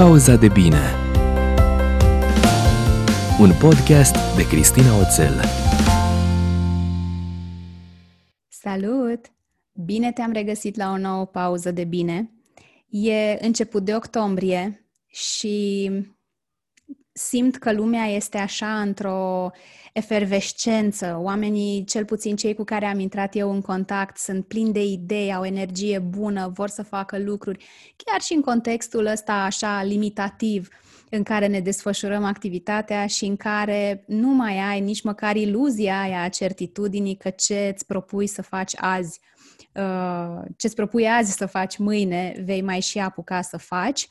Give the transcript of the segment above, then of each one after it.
Pauza de bine Un podcast de Cristina Oțel Salut! Bine te-am regăsit la o nouă pauză de bine. E început de octombrie și simt că lumea este așa într-o efervescență. Oamenii, cel puțin cei cu care am intrat eu în contact, sunt plini de idei, au energie bună, vor să facă lucruri, chiar și în contextul ăsta așa limitativ în care ne desfășurăm activitatea și în care nu mai ai nici măcar iluzia aia a certitudinii că ce îți propui să faci azi, uh, ce îți propui azi să faci mâine, vei mai și apuca să faci.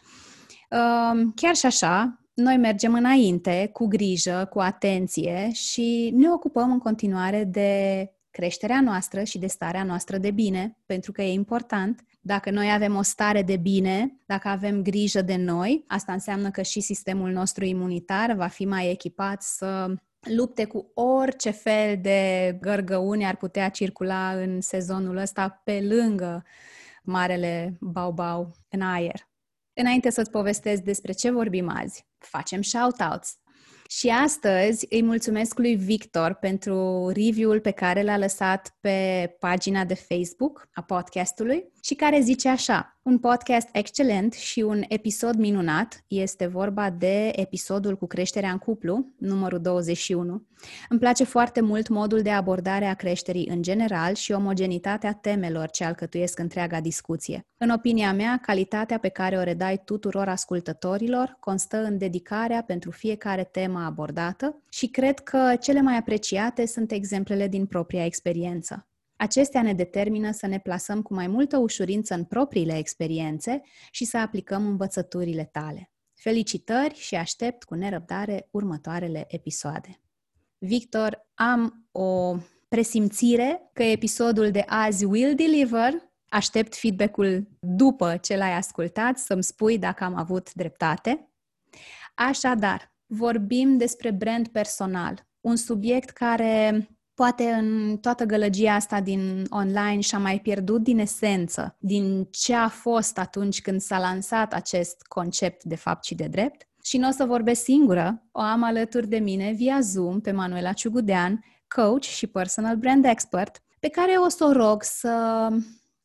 Uh, chiar și așa, noi mergem înainte cu grijă, cu atenție și ne ocupăm în continuare de creșterea noastră și de starea noastră de bine, pentru că e important. Dacă noi avem o stare de bine, dacă avem grijă de noi, asta înseamnă că și sistemul nostru imunitar va fi mai echipat să lupte cu orice fel de gărgăuni ar putea circula în sezonul ăsta pe lângă marele bau-bau în aer. Înainte să-ți povestesc despre ce vorbim azi, facem shout-outs. Și astăzi îi mulțumesc lui Victor pentru review-ul pe care l-a lăsat pe pagina de Facebook a podcastului și care zice așa, un podcast excelent și un episod minunat, este vorba de episodul cu creșterea în cuplu, numărul 21. Îmi place foarte mult modul de abordare a creșterii în general și omogenitatea temelor ce alcătuiesc întreaga discuție. În opinia mea, calitatea pe care o redai tuturor ascultătorilor constă în dedicarea pentru fiecare temă abordată și cred că cele mai apreciate sunt exemplele din propria experiență. Acestea ne determină să ne plasăm cu mai multă ușurință în propriile experiențe și să aplicăm învățăturile tale. Felicitări și aștept cu nerăbdare următoarele episoade. Victor, am o presimțire că episodul de azi will deliver. Aștept feedback-ul după ce l-ai ascultat să-mi spui dacă am avut dreptate. Așadar, vorbim despre brand personal, un subiect care poate în toată gălăgia asta din online și-a mai pierdut din esență, din ce a fost atunci când s-a lansat acest concept de fapt și de drept. Și nu o să vorbesc singură, o am alături de mine via Zoom pe Manuela Ciugudean, coach și personal brand expert, pe care o să o rog să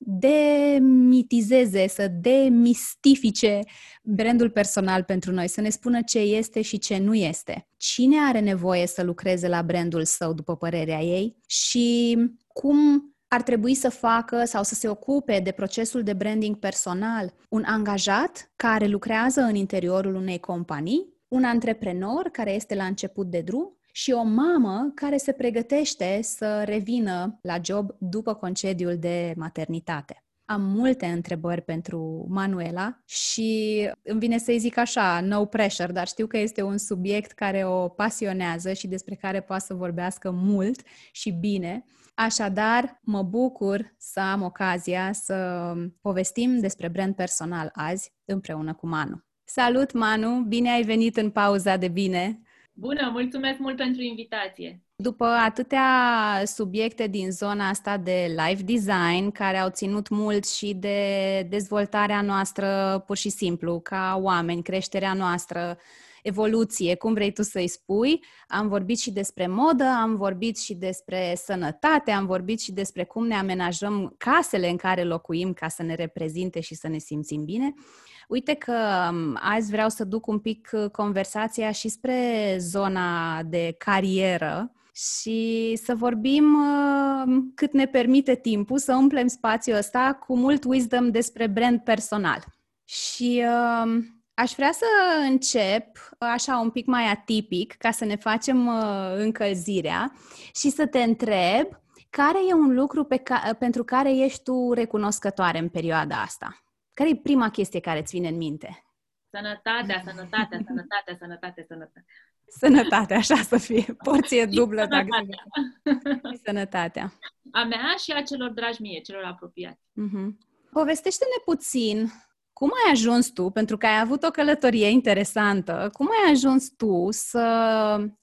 demitizeze, să demistifice brandul personal pentru noi, să ne spună ce este și ce nu este. Cine are nevoie să lucreze la brandul său, după părerea ei, și cum ar trebui să facă sau să se ocupe de procesul de branding personal un angajat care lucrează în interiorul unei companii, un antreprenor care este la început de drum și o mamă care se pregătește să revină la job după concediul de maternitate. Am multe întrebări pentru Manuela și îmi vine să-i zic așa, no pressure, dar știu că este un subiect care o pasionează și despre care poate să vorbească mult și bine. Așadar, mă bucur să am ocazia să povestim despre brand personal azi împreună cu Manu. Salut, Manu! Bine ai venit în pauza de bine! Bună, mulțumesc mult pentru invitație! După atâtea subiecte din zona asta de life design, care au ținut mult și de dezvoltarea noastră pur și simplu, ca oameni, creșterea noastră, evoluție, cum vrei tu să-i spui. Am vorbit și despre modă, am vorbit și despre sănătate, am vorbit și despre cum ne amenajăm casele în care locuim ca să ne reprezinte și să ne simțim bine. Uite că um, azi vreau să duc un pic uh, conversația și spre zona de carieră și să vorbim uh, cât ne permite timpul, să umplem spațiul ăsta cu mult wisdom despre brand personal. Și uh, aș vrea să încep așa un pic mai atipic, ca să ne facem uh, încălzirea și să te întreb care e un lucru pe ca- pentru care ești tu recunoscătoare în perioada asta? Care e prima chestie care îți vine în minte? Sănătatea, sănătatea, sănătatea, sănătatea, sănătatea. Sănătatea, așa să fie. Porție dublă sănătatea. dacă sănătatea. A mea și a celor dragi mie, celor apropiați. Uh-huh. Povestește-ne puțin cum ai ajuns tu, pentru că ai avut o călătorie interesantă, cum ai ajuns tu să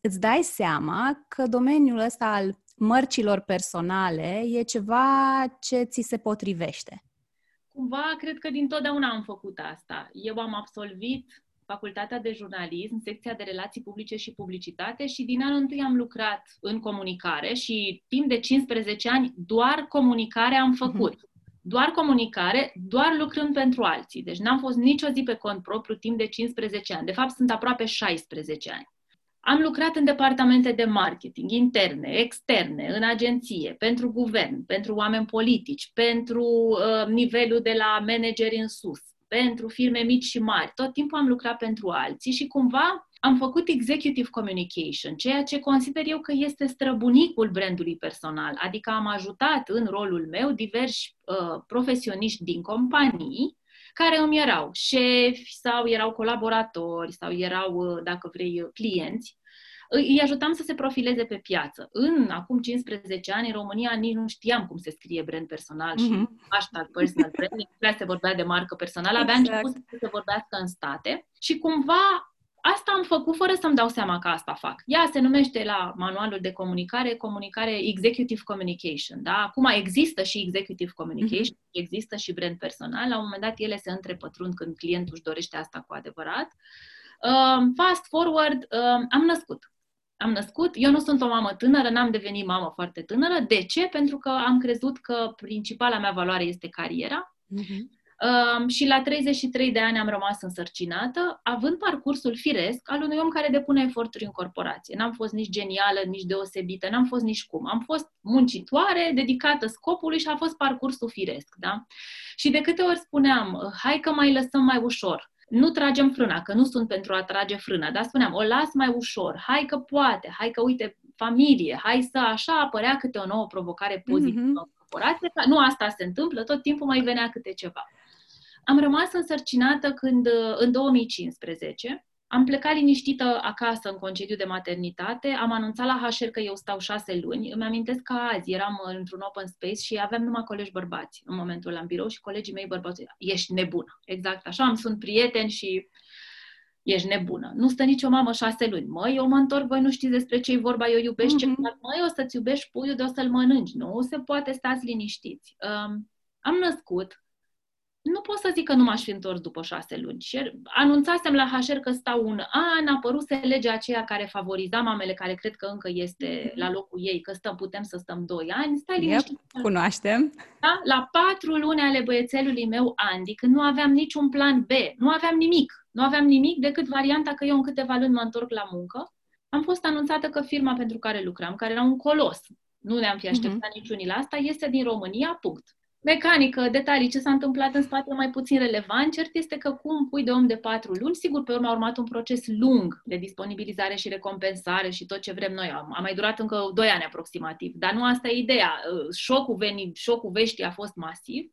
îți dai seama că domeniul ăsta al mărcilor personale e ceva ce ți se potrivește? Cumva cred că din totdeauna am făcut asta. Eu am absolvit facultatea de jurnalism, secția de relații publice și publicitate și din anul întâi am lucrat în comunicare și timp de 15 ani doar comunicare am făcut. Uh-huh. Doar comunicare, doar lucrând pentru alții. Deci n-am fost nicio zi pe cont propriu timp de 15 ani. De fapt, sunt aproape 16 ani. Am lucrat în departamente de marketing, interne, externe, în agenție, pentru guvern, pentru oameni politici, pentru uh, nivelul de la manageri în sus, pentru firme mici și mari. Tot timpul am lucrat pentru alții și cumva am făcut executive communication, ceea ce consider eu că este străbunicul brandului personal, adică am ajutat în rolul meu diversi uh, profesioniști din companii care îmi erau șefi sau erau colaboratori sau erau, uh, dacă vrei, uh, clienți, îi ajutam să se profileze pe piață. În acum 15 ani, în România, nici nu știam cum se scrie brand personal mm-hmm. și mhm. hashtag personal branding, prea se vorbea de marcă personală, abia exact. început să se vorbească în state și cumva asta am făcut fără să-mi dau seama că asta fac. Ea se numește la manualul de comunicare, comunicare Executive Communication. Da? Acum există și Executive Communication, mm-hmm. există și brand personal. La un moment dat ele se întrepătrund când clientul își dorește asta cu adevărat. Um, fast forward, um, am născut. Am născut, eu nu sunt o mamă tânără, n-am devenit mamă foarte tânără. De ce? Pentru că am crezut că principala mea valoare este cariera. Mm-hmm Um, și la 33 de ani am rămas însărcinată, având parcursul firesc al unui om care depune eforturi în corporație. N-am fost nici genială, nici deosebită, n-am fost nici cum. Am fost muncitoare, dedicată scopului și a fost parcursul firesc. Da? Și de câte ori spuneam, hai că mai lăsăm mai ușor, nu tragem frâna, că nu sunt pentru a trage frâna, dar spuneam, o las mai ușor, hai că poate, hai că uite, familie, hai să așa apărea câte o nouă provocare pozitivă mm-hmm. în corporație, nu asta se întâmplă, tot timpul mai venea câte ceva. Am rămas însărcinată când, în 2015, am plecat liniștită acasă în concediu de maternitate, am anunțat la HR că eu stau șase luni. Îmi amintesc că azi eram într-un open space și aveam numai colegi bărbați în momentul ăla în birou și colegii mei bărbați, ești nebună. Exact așa, am sunt prieteni și ești nebună. Nu stă nicio mamă șase luni. Măi, eu mă întorc, voi nu știți despre ce-i vorba, eu iubesc mm-hmm. ce Măi, o să-ți iubești puiul de o să-l mănânci. Nu se poate, stați liniștiți. Um, am născut, nu pot să zic că nu m-aș fi întors după șase luni. Și anunțasem la HR că stau un an, a apăruse legea aceea care favoriza mamele, care cred că încă este mhm. la locul ei, că stăm, putem să stăm doi ani. Stai liniștit. Yep, cunoaștem. Da? La patru luni ale băiețelului meu, Andy, când nu aveam niciun plan B, nu aveam nimic, nu aveam nimic decât varianta că eu în câteva luni mă întorc la muncă, am fost anunțată că firma pentru care lucram, care era un colos, nu ne-am fi așteptat uh-huh. niciunii la asta, este din România, punct mecanică, detalii, ce s-a întâmplat în spate mai puțin relevant. Cert este că cum pui de om de patru luni, sigur, pe urmă a urmat un proces lung de disponibilizare și recompensare și tot ce vrem noi. A mai durat încă doi ani aproximativ, dar nu asta e ideea. Șocul, veni, șocul veștii a fost masiv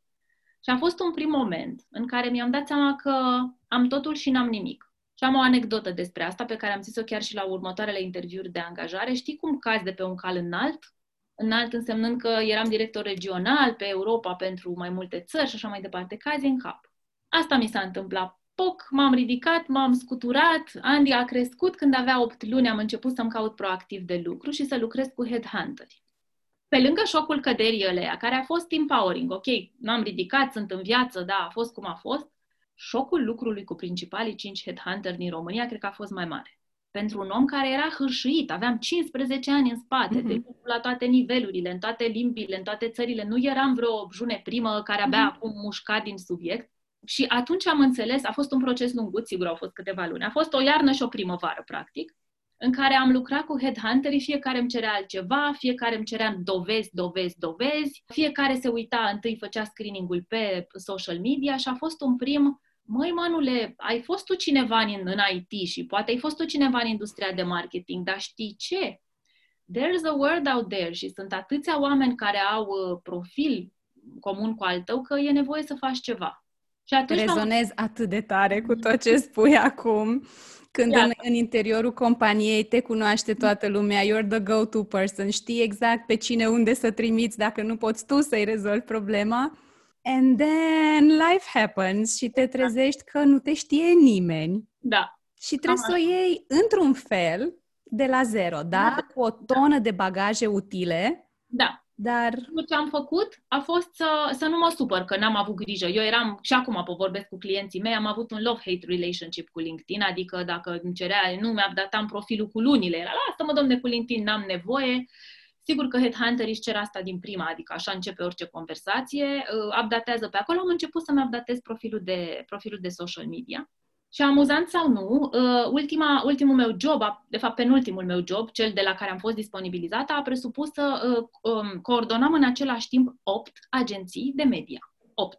și a fost un prim moment în care mi-am dat seama că am totul și n-am nimic. Și am o anecdotă despre asta pe care am zis-o chiar și la următoarele interviuri de angajare. Știi cum cazi de pe un cal înalt înalt însemnând că eram director regional pe Europa pentru mai multe țări și așa mai departe, cazi în cap. Asta mi s-a întâmplat. Poc, m-am ridicat, m-am scuturat, Andy a crescut, când avea 8 luni am început să-mi caut proactiv de lucru și să lucrez cu headhunteri. Pe lângă șocul căderii ăleia, care a fost empowering, ok, m-am ridicat, sunt în viață, da, a fost cum a fost, șocul lucrului cu principalii 5 headhunteri din România cred că a fost mai mare pentru un om care era hârșuit. Aveam 15 ani în spate, mm-hmm. de la toate nivelurile, în toate limbile, în toate țările. Nu eram vreo june primă care abia mm-hmm. acum mușca din subiect. Și atunci am înțeles, a fost un proces lungut, sigur au fost câteva luni, a fost o iarnă și o primăvară, practic, în care am lucrat cu headhunterii, fiecare îmi cerea altceva, fiecare îmi cerea dovezi, dovezi, dovezi, fiecare se uita, întâi făcea screening-ul pe social media și a fost un prim măi, Manule, ai fost tu cineva în, în IT și poate ai fost tu cineva în industria de marketing, dar știi ce? There's a world out there și sunt atâția oameni care au uh, profil comun cu al tău că e nevoie să faci ceva. Și atunci Rezonez am... atât de tare cu tot ce spui acum. Când în, în interiorul companiei te cunoaște toată lumea, you're the go-to person, știi exact pe cine unde să trimiți dacă nu poți tu să-i rezolvi problema And then life happens și te trezești că nu te știe nimeni. Da. Și trebuie Am să o iei într-un fel de la zero, da? da? Cu o tonă da. de bagaje utile. Da. Dar... Ce am făcut a fost să, să nu mă supăr că n-am avut grijă. Eu eram, și acum vorbesc cu clienții mei, am avut un love-hate relationship cu LinkedIn, adică dacă îmi cerea, nu mi-am datam profilul cu lunile, era lasă-mă domne cu LinkedIn, n-am nevoie. Sigur că headhunterii își cer asta din prima, adică așa începe orice conversație, uh, updatează pe acolo, am început să-mi updatez profilul de, profilul de social media. Și amuzant sau nu, uh, ultima, ultimul meu job, de fapt penultimul meu job, cel de la care am fost disponibilizată, a presupus să uh, um, coordonăm în același timp 8 agenții de media. 8.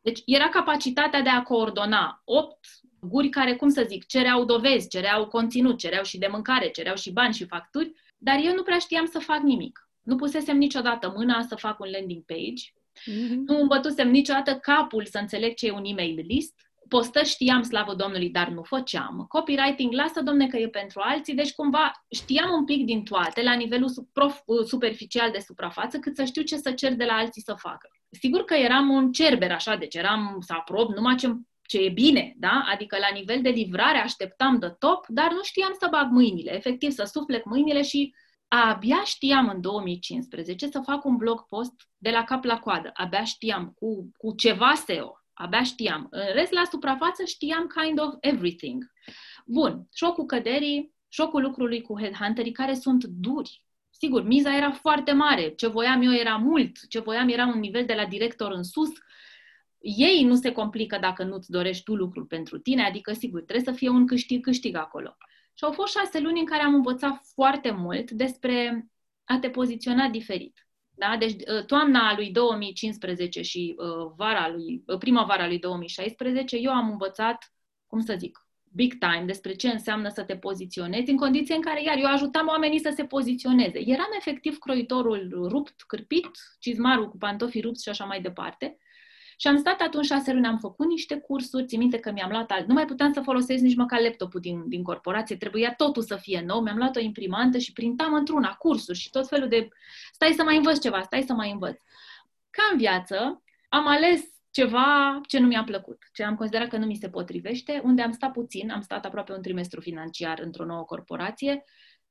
Deci era capacitatea de a coordona 8 guri care, cum să zic, cereau dovezi, cereau conținut, cereau și de mâncare, cereau și bani și facturi, dar eu nu prea știam să fac nimic. Nu pusesem niciodată mâna să fac un landing page, mm-hmm. nu îmbătusem niciodată capul să înțeleg ce e un email list, postări știam, slavă Domnului, dar nu făceam. Copywriting, lasă, domne, că e pentru alții, deci cumva știam un pic din toate, la nivelul prof, superficial de suprafață, cât să știu ce să cer de la alții să facă. Sigur că eram un cerber, așa, deci eram să aprob numai ce, ce e bine, da? Adică la nivel de livrare așteptam de top, dar nu știam să bag mâinile, efectiv să suflec mâinile și abia știam în 2015 să fac un blog post de la cap la coadă. Abia știam cu, cu ceva SEO abia știam. În rest, la suprafață știam kind of everything. Bun, șocul căderii, șocul lucrului cu headhunterii, care sunt duri. Sigur, miza era foarte mare. Ce voiam eu era mult. Ce voiam era un nivel de la director în sus. Ei nu se complică dacă nu-ți dorești tu lucrul pentru tine, adică, sigur, trebuie să fie un câștig-câștig acolo. Și au fost șase luni în care am învățat foarte mult despre a te poziționa diferit. Da? Deci uh, toamna lui 2015 și uh, vara lui, uh, primăvara lui 2016, eu am învățat, cum să zic, big time despre ce înseamnă să te poziționezi, în condiții în care, iar, eu ajutam oamenii să se poziționeze. Eram efectiv croitorul rupt, cârpit, cizmarul cu pantofii rupți și așa mai departe. Și am stat atunci șase luni, am făcut niște cursuri, țin minte că mi-am luat alt... Nu mai puteam să folosesc nici măcar laptopul din, din corporație, trebuia totul să fie nou, mi-am luat o imprimantă și printam într-una cursuri și tot felul de... Stai să mai învăț ceva, stai să mai învăț. Ca în viață, am ales ceva ce nu mi-a plăcut, ce am considerat că nu mi se potrivește, unde am stat puțin, am stat aproape un trimestru financiar într-o nouă corporație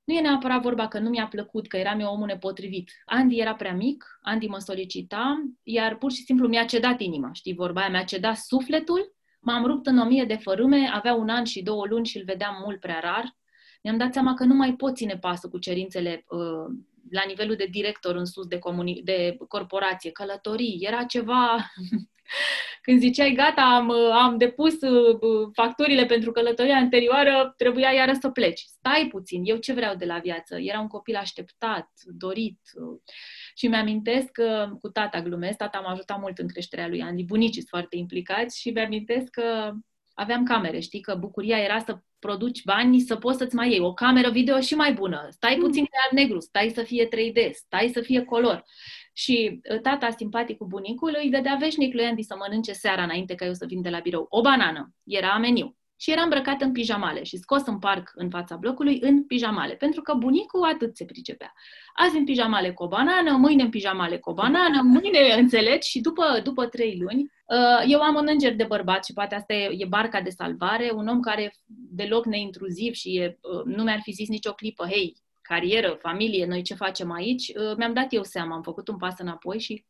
nu e neapărat vorba că nu mi-a plăcut, că eram eu omul nepotrivit. Andy era prea mic, Andy mă solicita, iar pur și simplu mi-a cedat inima, știi vorba aia, mi-a cedat sufletul, m-am rupt în o mie de fărâme, avea un an și două luni și îl vedeam mult prea rar. Mi-am dat seama că nu mai pot ține pasul cu cerințele uh, la nivelul de director în sus de, comuni- de corporație, călătorii, era ceva Când ziceai, gata, am, am depus uh, facturile pentru călătoria anterioară, trebuia iară să pleci. Stai puțin, eu ce vreau de la viață? Era un copil așteptat, dorit. Uh, și mi-amintesc că, cu tata glumesc, tata m-a ajutat mult în creșterea lui Andy, bunicii sunt foarte implicați și mi-amintesc că aveam camere, știi, că bucuria era să produci bani, să poți să-ți mai iei o cameră video și mai bună. Stai mm. puțin pe negru, stai să fie 3D, stai să fie color. Și uh, tata simpatic cu bunicul îi dădea veșnic lui Andy să mănânce seara înainte ca eu să vin de la birou. O banană. Era meniu. Și era îmbrăcat în pijamale și scos în parc în fața blocului în pijamale, pentru că bunicul atât se pricepea. Azi în pijamale cu o banană, mâine în pijamale cu o banană, mâine înțelegi și după, după trei luni uh, eu am un înger de bărbat și poate asta e, e barca de salvare, un om care deloc neintruziv și e, uh, nu mi-ar fi zis nicio clipă, hei, carieră, familie, noi ce facem aici, uh, mi-am dat eu seama, am făcut un pas înapoi și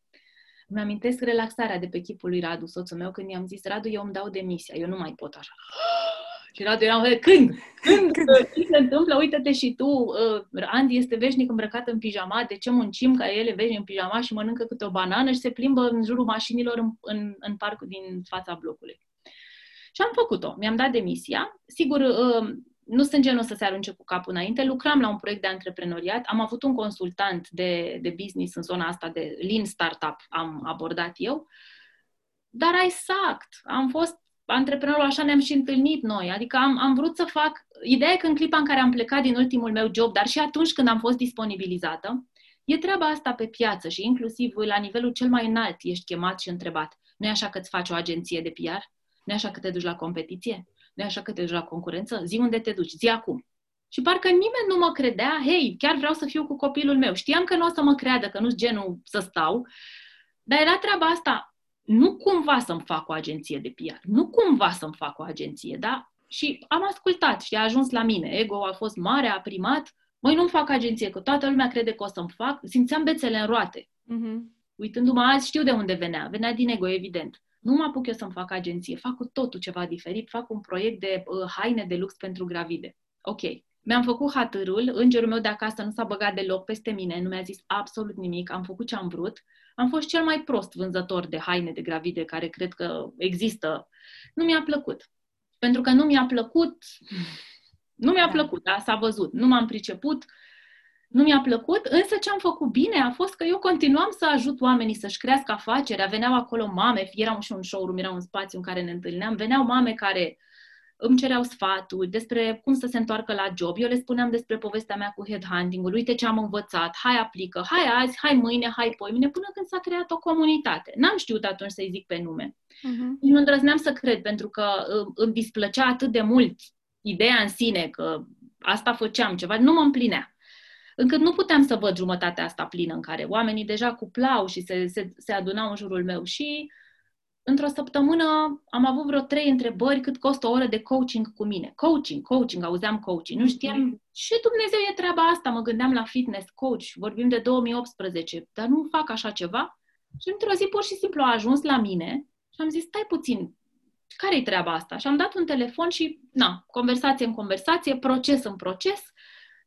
mi-amintesc relaxarea de pe chipul lui Radu, soțul meu, când i-am zis, Radu, eu îmi dau demisia, eu nu mai pot așa. Și Radu era, când? Când? Ce se întâmplă? Uită-te și tu, uh, Andy este veșnic îmbrăcat în pijama, de ce muncim ca ele veșnic în pijama și mănâncă câte o banană și se plimbă în jurul mașinilor în, în, în parcul din fața blocului. Și am făcut-o. Mi-am dat demisia. Sigur, uh, nu sunt genul să se arunce cu capul înainte. Lucram la un proiect de antreprenoriat, am avut un consultant de, de business în zona asta de lean startup, am abordat eu, dar ai sucked. Am fost antreprenorul, așa ne-am și întâlnit noi. Adică am, am vrut să fac... Ideea e că în clipa în care am plecat din ultimul meu job, dar și atunci când am fost disponibilizată, e treaba asta pe piață și inclusiv la nivelul cel mai înalt ești chemat și întrebat. Nu e așa că îți faci o agenție de PR? Nu e așa că te duci la competiție? Nu așa că te duci la concurență? Zi unde te duci, zi acum. Și parcă nimeni nu mă credea, hei, chiar vreau să fiu cu copilul meu. Știam că nu o să mă creadă, că nu-s genul să stau, dar era treaba asta, nu cumva să-mi fac o agenție de PR, nu cumva să-mi fac o agenție, da? Și am ascultat și a ajuns la mine. Ego a fost mare, a primat. Măi, nu-mi fac agenție, că toată lumea crede că o să-mi fac. Simțeam bețele în roate. Mhm. Uitându-mă azi, știu de unde venea. Venea din ego, evident. Nu mă apuc eu să-mi fac agenție, fac cu totul ceva diferit, fac un proiect de uh, haine de lux pentru gravide. Ok. Mi-am făcut hatărul, îngerul meu de acasă nu s-a băgat deloc peste mine, nu mi-a zis absolut nimic, am făcut ce am vrut. Am fost cel mai prost vânzător de haine de gravide care cred că există. Nu mi-a plăcut. Pentru că nu mi-a plăcut, nu mi-a Da. plăcut, da, s-a văzut, nu m-am priceput, nu mi-a plăcut, însă ce am făcut bine a fost că eu continuam să ajut oamenii să-și crească afacerea. Veneau acolo mame, era și un showroom, era un spațiu în care ne întâlneam, veneau mame care îmi cereau sfaturi despre cum să se întoarcă la job. Eu le spuneam despre povestea mea cu headhunting-ul, uite ce am învățat, hai aplică, hai azi, hai mâine, hai poimine, până când s-a creat o comunitate. N-am știut atunci să-i zic pe nume. Mhm. Nu îndrăzneam să cred, pentru că îmi- îmi displăcea atât de mult ideea în sine că asta făceam ceva, nu mă împlinea. Încât nu puteam să văd jumătatea asta plină în care oamenii deja cuplau și se, se, se adunau în jurul meu și într-o săptămână am avut vreo trei întrebări cât costă o oră de coaching cu mine. Coaching, coaching, auzeam coaching. Nu știam ce Dumnezeu e treaba asta. Mă gândeam la fitness coach, vorbim de 2018, dar nu fac așa ceva. Și într-o zi pur și simplu a ajuns la mine și am zis, stai puțin, care-i treaba asta? Și am dat un telefon și, na, conversație în conversație, proces în proces.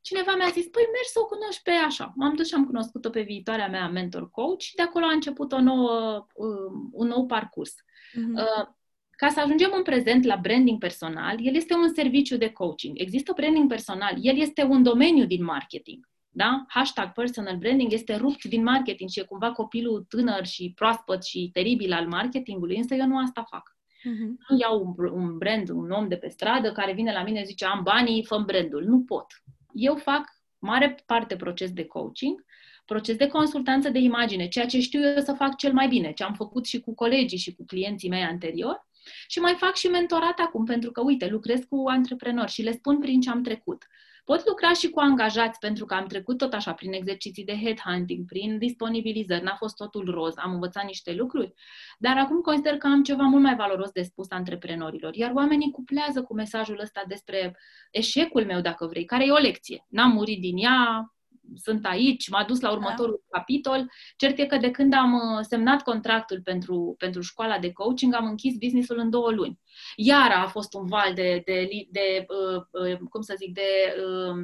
Cineva mi-a zis, păi mergi să o cunoști pe așa. M-am dus și am cunoscut-o pe viitoarea mea mentor coach și de acolo a început o nouă, um, un nou parcurs. Mhm. Uh, ca să ajungem în prezent la branding personal, el este un serviciu de coaching. Există branding personal, el este un domeniu din marketing. Da? Hashtag personal branding este rupt din marketing și e cumva copilul tânăr și proaspăt și teribil al marketingului, însă eu nu asta fac. Mhm. Nu iau un, un brand, un om de pe stradă care vine la mine și zice am banii, fă brandul. Nu pot. Eu fac mare parte proces de coaching, proces de consultanță de imagine, ceea ce știu eu să fac cel mai bine, ce am făcut și cu colegii și cu clienții mei anterior și mai fac și mentorat acum, pentru că, uite, lucrez cu antreprenori și le spun prin ce am trecut. Pot lucra și cu angajați, pentru că am trecut tot așa prin exerciții de headhunting, prin disponibilizări, n-a fost totul roz, am învățat niște lucruri, dar acum consider că am ceva mult mai valoros de spus antreprenorilor. Iar oamenii cuplează cu mesajul ăsta despre eșecul meu, dacă vrei, care e o lecție. N-am murit din ea, sunt aici, m-a dus la următorul da. capitol. Cert e că de când am uh, semnat contractul pentru, pentru școala de coaching, am închis businessul în două luni. Iara a fost un val de, de, de uh, uh, cum să zic, de uh,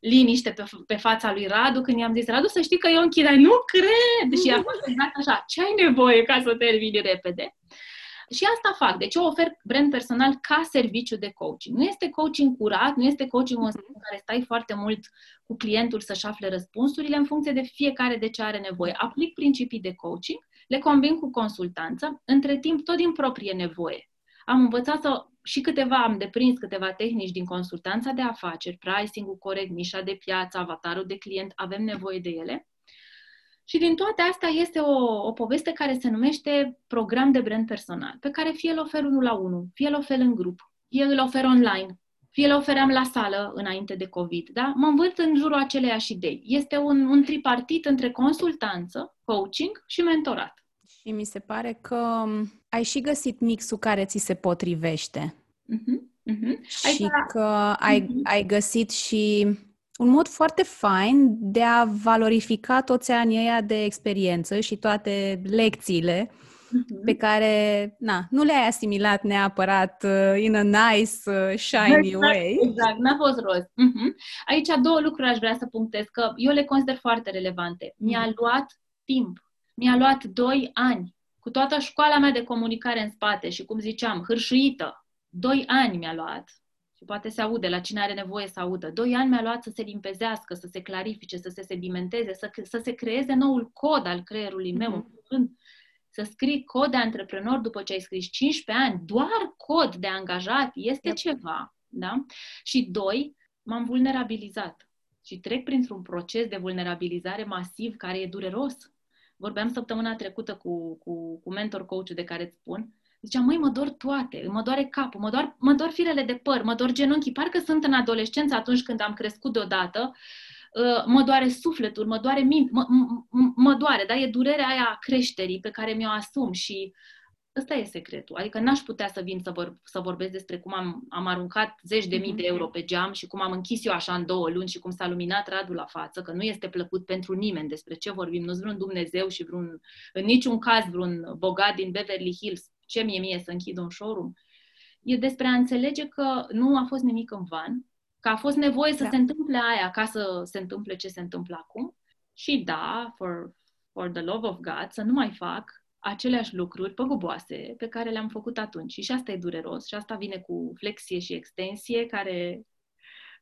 liniște pe, pe fața lui Radu când i-am zis, Radu, să știi că eu închidai. Nu cred! Și a fost exact așa, ce ai nevoie ca să termini repede? Și asta fac. Deci eu ofer brand personal ca serviciu de coaching. Nu este coaching curat, nu este coaching în care stai foarte mult cu clientul să-și afle răspunsurile în funcție de fiecare de ce are nevoie. Aplic principii de coaching, le combin cu consultanță, între timp tot din proprie nevoie. Am învățat să și câteva, am deprins câteva tehnici din consultanța de afaceri, pricing-ul corect, nișa de piață, avatarul de client, avem nevoie de ele. Și din toate astea este o, o poveste care se numește program de brand personal, pe care fie îl ofer unul la unul, fie îl ofer în grup, fie îl ofer online, fie îl ofeream la sală înainte de COVID, da? Mă învârt în jurul aceleiași idei. Este un, un tripartit între consultanță, coaching și mentorat. Și mi se pare că ai și găsit mixul care ți se potrivește. Uh-huh, uh-huh. Și Aici... că ai, uh-huh. ai găsit și un mod foarte fain de a valorifica toți anii ăia de experiență și toate lecțiile uh-huh. pe care na, nu le-ai asimilat neapărat uh, in a nice, uh, shiny exact, way. Exact, n-a fost roz. Uh-huh. Aici două lucruri aș vrea să punctez, că eu le consider foarte relevante. Mi-a luat timp. Mi-a luat doi ani. Cu toată școala mea de comunicare în spate și, cum ziceam, hârșuită. Doi ani mi-a luat și poate se aude la cine are nevoie să audă. Doi ani mi-a luat să se limpezească, să se clarifice, să se sedimenteze, să, să se creeze noul cod al creierului meu. Mm-hmm. Să scrii cod de antreprenor după ce ai scris 15 ani, doar cod de angajat, este yep. ceva. Da? Și doi, m-am vulnerabilizat și trec printr-un proces de vulnerabilizare masiv care e dureros. Vorbeam săptămâna trecută cu, cu, cu mentor coach de care îți spun Ziceam, măi, mă dor toate, mă doare capul, mă dor, mă dor firele de păr, mă dor genunchii, parcă sunt în adolescență atunci când am crescut deodată, mă doare sufletul, mă doare mint, mă, mă doare, da? E durerea aia a creșterii pe care mi-o asum și Ăsta e secretul. Adică n-aș putea să vin să, vor, să vorbesc despre cum am, am aruncat zeci de mii de euro pe geam și cum am închis eu așa în două luni și cum s-a luminat radul la față, că nu este plăcut pentru nimeni despre ce vorbim. Nu-s vreun Dumnezeu și vreun, în niciun caz vreun bogat din Beverly Hills. Ce mie mie să închid un showroom? E despre a înțelege că nu a fost nimic în van, că a fost nevoie să da. se întâmple aia ca să se întâmple ce se întâmplă acum. Și da, for, for the love of God, să nu mai fac aceleași lucruri păguboase pe care le-am făcut atunci. Și asta e dureros și asta vine cu flexie și extensie care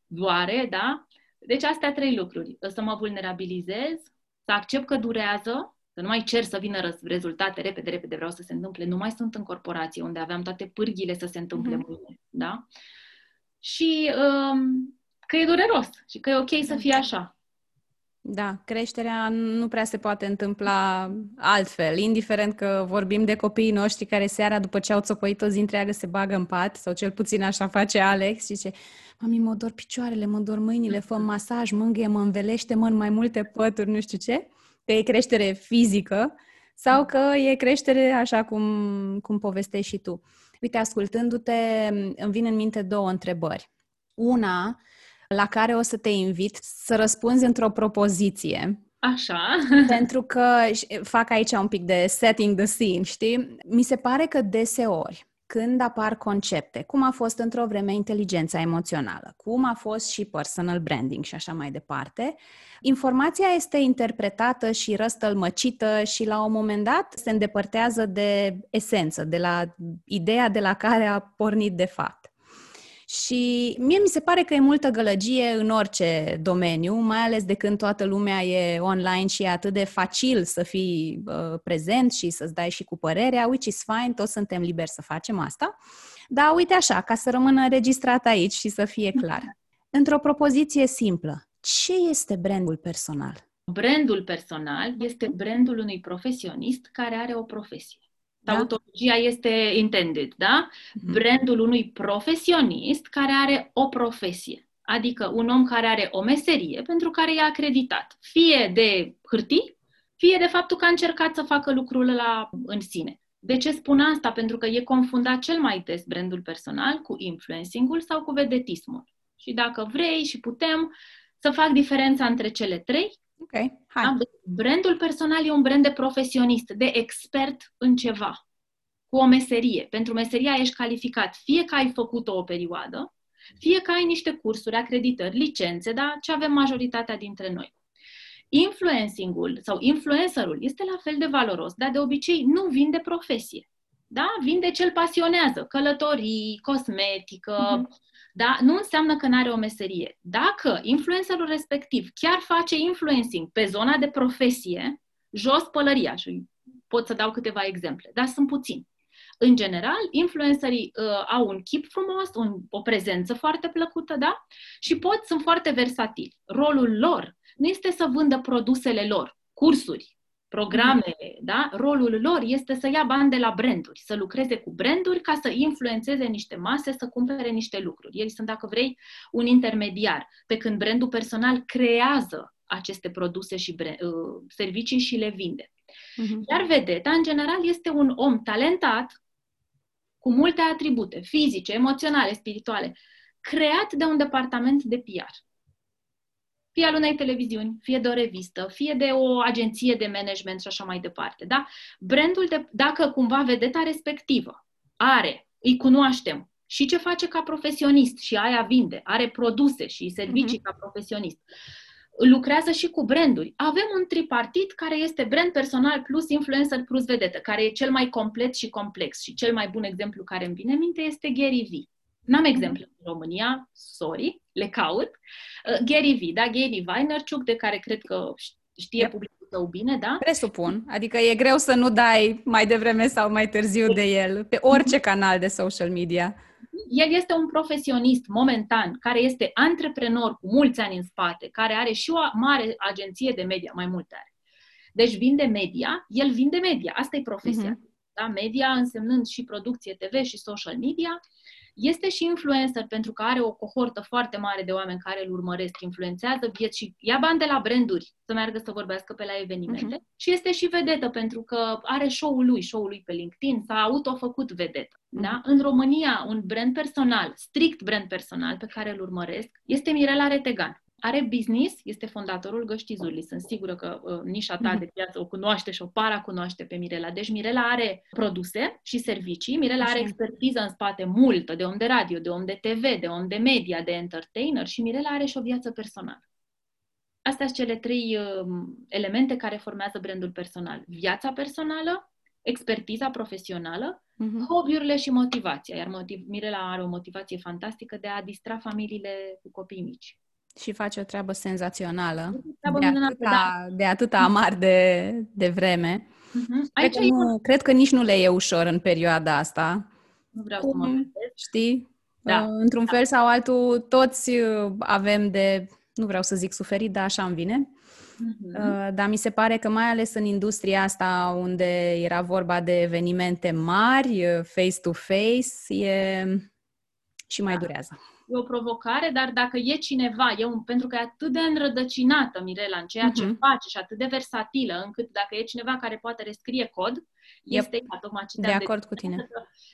doare, da? Deci astea trei lucruri. Să mă vulnerabilizez, să accept că durează, să nu mai cer să vină rezultate repede, repede, vreau să se întâmple. Nu mai sunt în corporație unde aveam toate pârghile să se întâmple mm-hmm. mâine, da? Și um, că e dureros și că e ok să fie așa. Da, creșterea nu prea se poate întâmpla altfel, indiferent că vorbim de copiii noștri care seara după ce au țopăit o zi întreagă se bagă în pat, sau cel puțin așa face Alex și zice Mami, mă dor picioarele, mă dor mâinile, fă masaj, mângâie, mă învelește, mă în mai multe pături, nu știu ce, că e creștere fizică sau că e creștere așa cum, cum povestești și tu. Uite, ascultându-te, îmi vin în minte două întrebări. Una, la care o să te invit să răspunzi într-o propoziție. Așa. Pentru că fac aici un pic de setting the scene, știi? Mi se pare că deseori când apar concepte, cum a fost într-o vreme inteligența emoțională, cum a fost și personal branding și așa mai departe, informația este interpretată și răstălmăcită și la un moment dat se îndepărtează de esență, de la ideea de la care a pornit de fapt. Și mie mi se pare că e multă gălăgie în orice domeniu, mai ales de când toată lumea e online și e atât de facil să fii uh, prezent și să-ți dai și cu părerea, which is fine, toți suntem liberi să facem asta. Dar uite așa, ca să rămână înregistrat aici și să fie clar. Într-o propoziție simplă, ce este brandul personal? Brandul personal este brandul unui profesionist care are o profesie. Da? Tautologia este intended, da? Mhm. Brandul unui profesionist care are o profesie. Adică un om care are o meserie pentru care e acreditat. Fie de hârtii, fie de faptul că a încercat să facă lucrul la în sine. De ce spun asta? Pentru că e confundat cel mai des brandul personal cu influencing-ul sau cu vedetismul. Și dacă vrei și putem să fac diferența între cele trei, Ok, hai. Da? Brandul personal e un brand de profesionist, de expert în ceva, cu o meserie. Pentru meseria ești calificat, fie că ai făcut-o o perioadă, fie că ai niște cursuri, acreditări, licențe, da? ce avem majoritatea dintre noi. Influencing-ul sau influencerul este la fel de valoros, dar de obicei nu vinde profesie. Da? Vinde ce îl pasionează, călătorii, cosmetică, mm-hmm da? nu înseamnă că nu are o meserie. Dacă influencerul respectiv chiar face influencing pe zona de profesie, jos pălăria și pot să dau câteva exemple, dar sunt puțini. În general, influencerii uh, au un chip frumos, un, o prezență foarte plăcută, da? Și pot, sunt foarte versatili. Rolul lor nu este să vândă produsele lor, cursuri, programele, da? Rolul lor este să ia bani de la branduri, să lucreze cu branduri ca să influențeze niște mase, să cumpere niște lucruri. Ei sunt, dacă vrei, un intermediar, pe când brandul personal creează aceste produse și brand, uh, servicii și le vinde. Uh-huh. Iar vedeta, în general, este un om talentat, cu multe atribute fizice, emoționale, spirituale, creat de un departament de PR fie al unei televiziuni, fie de o revistă, fie de o agenție de management și așa mai departe. Da? Brandul, de, dacă cumva vedeta respectivă are, îi cunoaștem și ce face ca profesionist și aia vinde, are produse și servicii uh-huh. ca profesionist, lucrează și cu branduri. Avem un tripartit care este brand personal plus influencer plus vedetă, care e cel mai complet și complex. Și cel mai bun exemplu care îmi vine în minte este Gary Vee. N-am exemple în România, sorry, le caut. Uh, Gary V, da? Gary Vaynerchuk, de care cred că știe yep. publicul tău bine, da? Presupun. Adică e greu să nu dai mai devreme sau mai târziu de el pe orice canal de social media. El este un profesionist momentan, care este antreprenor cu mulți ani în spate, care are și o mare agenție de media, mai multe are. Deci vinde media, el vinde media, asta e profesia. Uh-huh. Da? Media însemnând și producție TV și social media Este și influencer pentru că are o cohortă foarte mare de oameni care îl urmăresc, influențează vieți și ia bani de la branduri să meargă să vorbească pe la evenimente. Uh-huh. Și este și vedetă pentru că are show-ul lui, show-ul lui pe LinkedIn, s-a autofăcut vedetă. Uh-huh. Da? În România, un brand personal, strict brand personal pe care îl urmăresc, este Mirela Retegan are business, este fondatorul Găștizului. Sunt sigură că uh, nișa ta de piață o cunoaște și o para cunoaște pe Mirela. Deci Mirela are produse și servicii, Mirela Așa. are expertiză în spate multă, de om de radio, de om de TV, de om de media, de entertainer și Mirela are și o viață personală. Astea sunt cele trei uh, elemente care formează brandul personal. Viața personală, expertiza profesională, uh-huh. hobby-urile și motivația. Iar motiv, Mirela are o motivație fantastică de a distra familiile cu copii mici. Și face o treabă senzațională. Treabă de, atâta, da. de atâta amar de, de vreme. Uh-huh. Cred, că nu, cred că nici nu le e ușor în perioada asta. Nu vreau Cum, să mă Știi? Da. Uh, într-un da. fel sau altul, toți uh, avem de, nu vreau să zic suferit, dar așa îmi vine. Uh-huh. Uh, dar mi se pare că mai ales în industria asta unde era vorba de evenimente mari, uh, face-to-face, e și mai da. durează e o provocare, dar dacă e cineva, e un, pentru că e atât de înrădăcinată Mirela în ceea ce uh-huh. face și atât de versatilă, încât dacă e cineva care poate rescrie cod, yep. este ea, tocmai ce De acord de cu tine.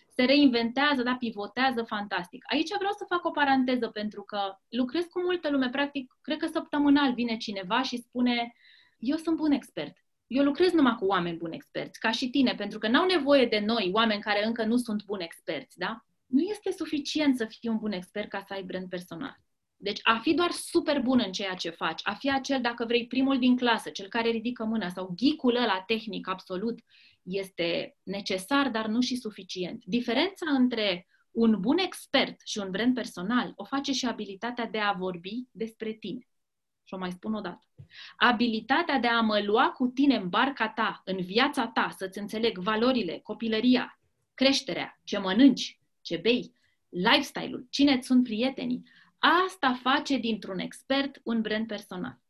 Se reinventează, da, pivotează fantastic. Aici vreau să fac o paranteză, pentru că lucrez cu multă lume, practic, cred că săptămânal vine cineva și spune, eu sunt bun expert. Eu lucrez numai cu oameni buni experți, ca și tine, pentru că n-au nevoie de noi, oameni care încă nu sunt buni experți, da? Nu este suficient să fii un bun expert ca să ai brand personal. Deci a fi doar super bun în ceea ce faci, a fi acel, dacă vrei, primul din clasă, cel care ridică mâna sau ghicul ăla tehnic absolut, este necesar, dar nu și suficient. Diferența între un bun expert și un brand personal o face și abilitatea de a vorbi despre tine. Și o mai spun o dată. Abilitatea de a mă lua cu tine în barca ta, în viața ta, să-ți înțeleg valorile, copilăria, creșterea, ce mănânci, ce bei, lifestyle-ul, cine sunt prietenii. Asta face dintr-un expert un brand personal.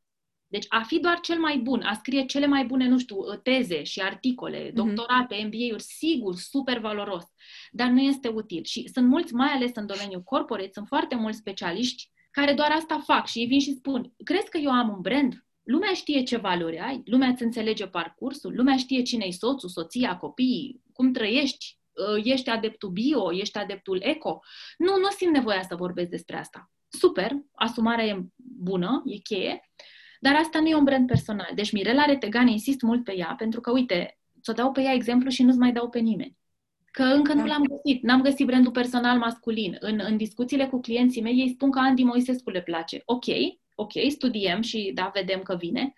Deci a fi doar cel mai bun, a scrie cele mai bune, nu știu, teze și articole, mhm. doctorate, MBA-uri, sigur, super valoros, dar nu este util. Și sunt mulți, mai ales în domeniul corporate, sunt foarte mulți specialiști care doar asta fac și ei vin și spun, crezi că eu am un brand? Lumea știe ce valori ai, lumea îți înțelege parcursul, lumea știe cine-i soțul, soția, copiii, cum trăiești, Uh, ești adeptul bio, ești adeptul eco. Nu, nu simt nevoia să vorbesc despre asta. Super, asumarea e bună, e cheie, dar asta nu e un brand personal. Deci Mirela Retegan insist mult pe ea, pentru că, uite, ți-o dau pe ea exemplu și nu-ți mai dau pe nimeni. Că încă nu da. l-am găsit. N-am găsit brandul personal masculin. În, în discuțiile cu clienții mei, ei spun că Andy Moisescu le place. Ok, ok, studiem și da, vedem că vine.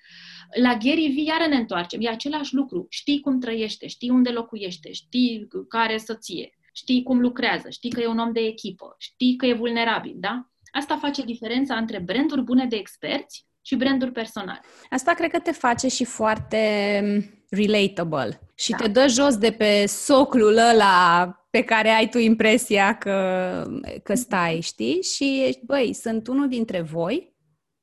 La Gary Vee iară ne întoarcem, e același lucru. Știi cum trăiește, știi unde locuiește, știi care soție, știi cum lucrează, știi că e un om de echipă, știi că e vulnerabil, da? Asta face diferența între branduri bune de experți și branduri personale. Asta cred că te face și foarte mm, relatable și da. te dă jos de pe soclul ăla pe care ai tu impresia că, că stai, știi? Și, băi, sunt unul dintre voi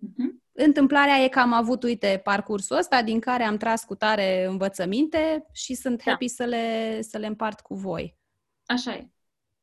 uh-huh. Întâmplarea e că am avut, uite, parcursul ăsta din care am tras cu tare învățăminte și sunt da. happy da. să, le, să le împart cu voi. Așa e.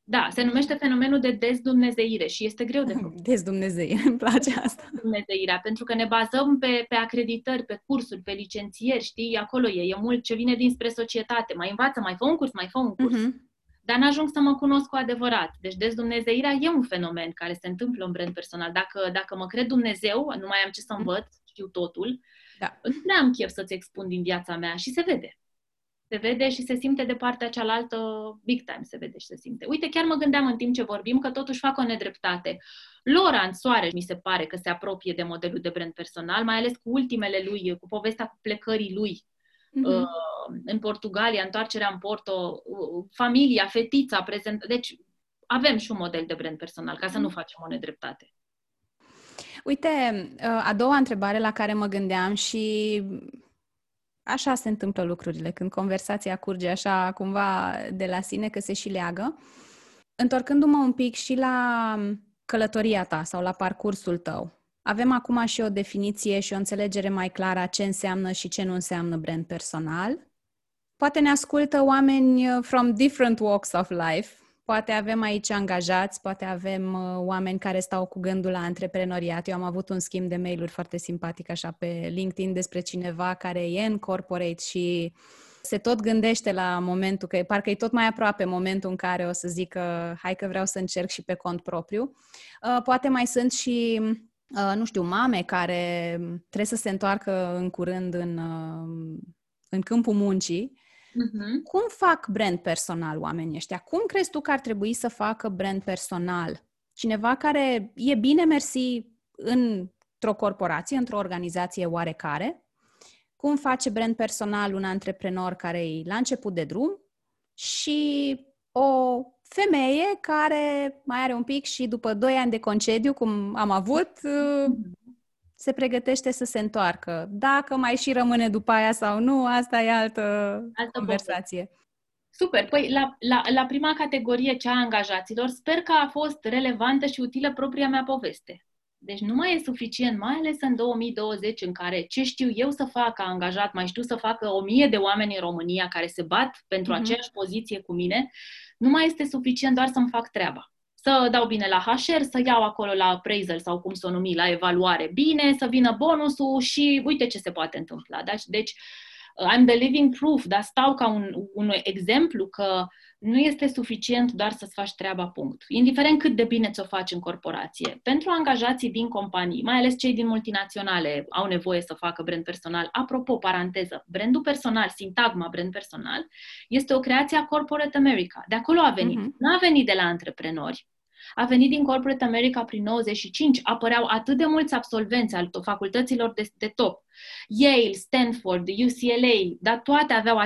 Da, se numește fenomenul de dezdumnezeire și este greu de făcut. Dezdumnezeire, îmi place asta. Dumnezeirea, pentru că ne bazăm pe, pe acreditări, pe cursuri, pe licențieri, știi, acolo e, e mult ce vine dinspre societate. Mai învață, mai fă un curs, mai fă un curs. Uh-huh dar n-ajung să mă cunosc cu adevărat. Deci dezdumnezeirea e un fenomen care se întâmplă în brand personal. Dacă, dacă mă cred Dumnezeu, nu mai am ce să mhm. învăț, știu totul, da. nu prea am chef să-ți expun din viața mea și se vede. Se vede și se simte de partea cealaltă, big time se vede și se simte. Uite, chiar mă gândeam în timp ce vorbim că totuși fac o nedreptate. Laura în soare mi se pare că se apropie de modelul de brand personal, mai ales cu ultimele lui, cu povestea cu plecării lui uh-huh. în Portugalia, întoarcerea în Porto, uh, familia, fetița prezent. Deci avem și un model de brand personal, ca să nu mhm. facem o nedreptate. Uite, uh, a doua întrebare la care mă gândeam și așa se întâmplă lucrurile, când conversația curge așa cumva de la sine, că se și leagă. Întorcându-mă un pic și la călătoria ta sau la parcursul tău, avem acum și o definiție și o înțelegere mai clară a ce înseamnă și ce nu înseamnă brand personal. Poate ne ascultă oameni uh, from different walks of life, Poate avem aici angajați, poate avem uh, oameni care stau cu gândul la antreprenoriat. Eu am avut un schimb de mail-uri foarte simpatic așa pe LinkedIn despre cineva care e în corporate și se tot gândește la momentul, că parcă e tot mai aproape momentul în care o să zică hai că vreau să încerc și pe cont propriu. Uh, poate mai sunt și uh, nu știu, mame care trebuie să se întoarcă în curând în, uh, în câmpul muncii Uh-huh. Cum fac brand personal oamenii ăștia? Cum crezi tu că ar trebui să facă brand personal? Cineva care e bine mersi într-o corporație, într-o organizație oarecare, cum face brand personal un antreprenor care e la început de drum și o femeie care mai are un pic și după 2 ani de concediu, cum am avut, uh-huh se pregătește să se întoarcă. Dacă mai și rămâne după aia sau nu, asta e altă, altă conversație. Poveste. Super. Păi, la, la, la prima categorie, cea a angajaților, sper că a fost relevantă și utilă propria mea poveste. Deci nu mai e suficient, mai ales în 2020, în care ce știu eu să fac ca angajat, mai știu să facă o mie de oameni în România care se bat pentru mm-hmm. aceeași poziție cu mine, nu mai este suficient doar să-mi fac treaba să dau bine la HR, să iau acolo la appraisal sau cum să o numi, la evaluare bine, să vină bonusul și uite ce se poate întâmpla. Deci, deci I'm the living proof, dar stau ca un, un exemplu că nu este suficient doar să-ți faci treaba, punct. Indiferent cât de bine ți-o faci în corporație. Pentru angajații din companii, mai ales cei din multinaționale, au nevoie să facă brand personal. Apropo, paranteză, brandul personal, sintagma brand personal, este o creație a Corporate America. De acolo a venit. Uh-huh. Nu a venit de la antreprenori, a venit din Corporate America prin 95, apăreau atât de mulți absolvenți al facultăților de, de top, Yale, Stanford, UCLA, dar toate aveau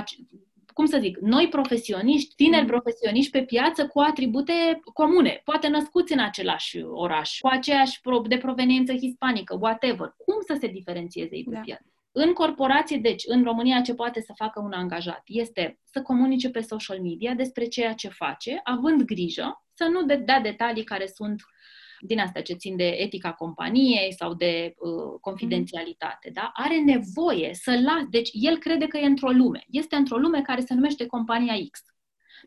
cum să zic, noi profesioniști, tineri mm. profesioniști pe piață cu atribute comune, poate născuți în același oraș, cu aceeași de proveniență hispanică, whatever. Cum să se diferențieze ei pe da. piață? În corporație, deci, în România, ce poate să facă un angajat este să comunice pe social media despre ceea ce face, având grijă să nu dea detalii care sunt din astea ce țin de etica companiei sau de uh, confidențialitate, da? Are nevoie să las, deci el crede că e într-o lume. Este într-o lume care se numește compania X.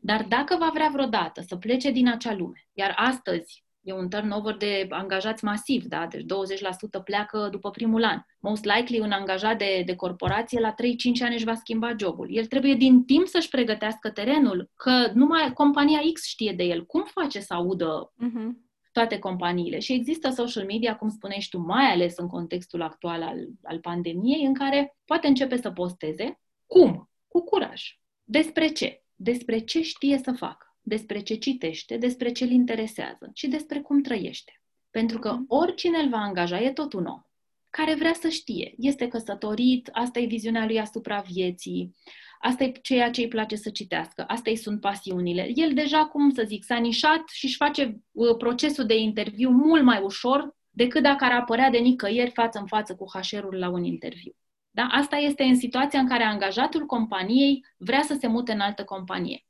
Dar dacă va vrea vreodată să plece din acea lume, iar astăzi e un turnover de angajați masiv, da? Deci 20% pleacă după primul an. Most likely un angajat de, de corporație la 3-5 ani își va schimba jobul. El trebuie din timp să-și pregătească terenul, că numai compania X știe de el. Cum face să audă uh-huh. Toate companiile? Și există social media, cum spuneai tu, mai ales în contextul actual al, al pandemiei, în care poate începe să posteze. Cum? Cu curaj. Despre ce? Despre ce știe să facă despre ce citește, despre ce îl interesează și despre cum trăiește. Pentru că mhm. oricine îl va angaja e tot un om care vrea să știe. Este căsătorit, asta e viziunea lui asupra vieții, asta e ceea ce îi place să citească, asta îi sunt pasiunile. El deja, cum să zic, s-a nișat și își face uh, procesul de interviu mult mai ușor decât dacă ar apărea de nicăieri față în față cu HR-ul la un interviu. Da? Asta este în situația în care angajatul companiei vrea să se mute în altă companie.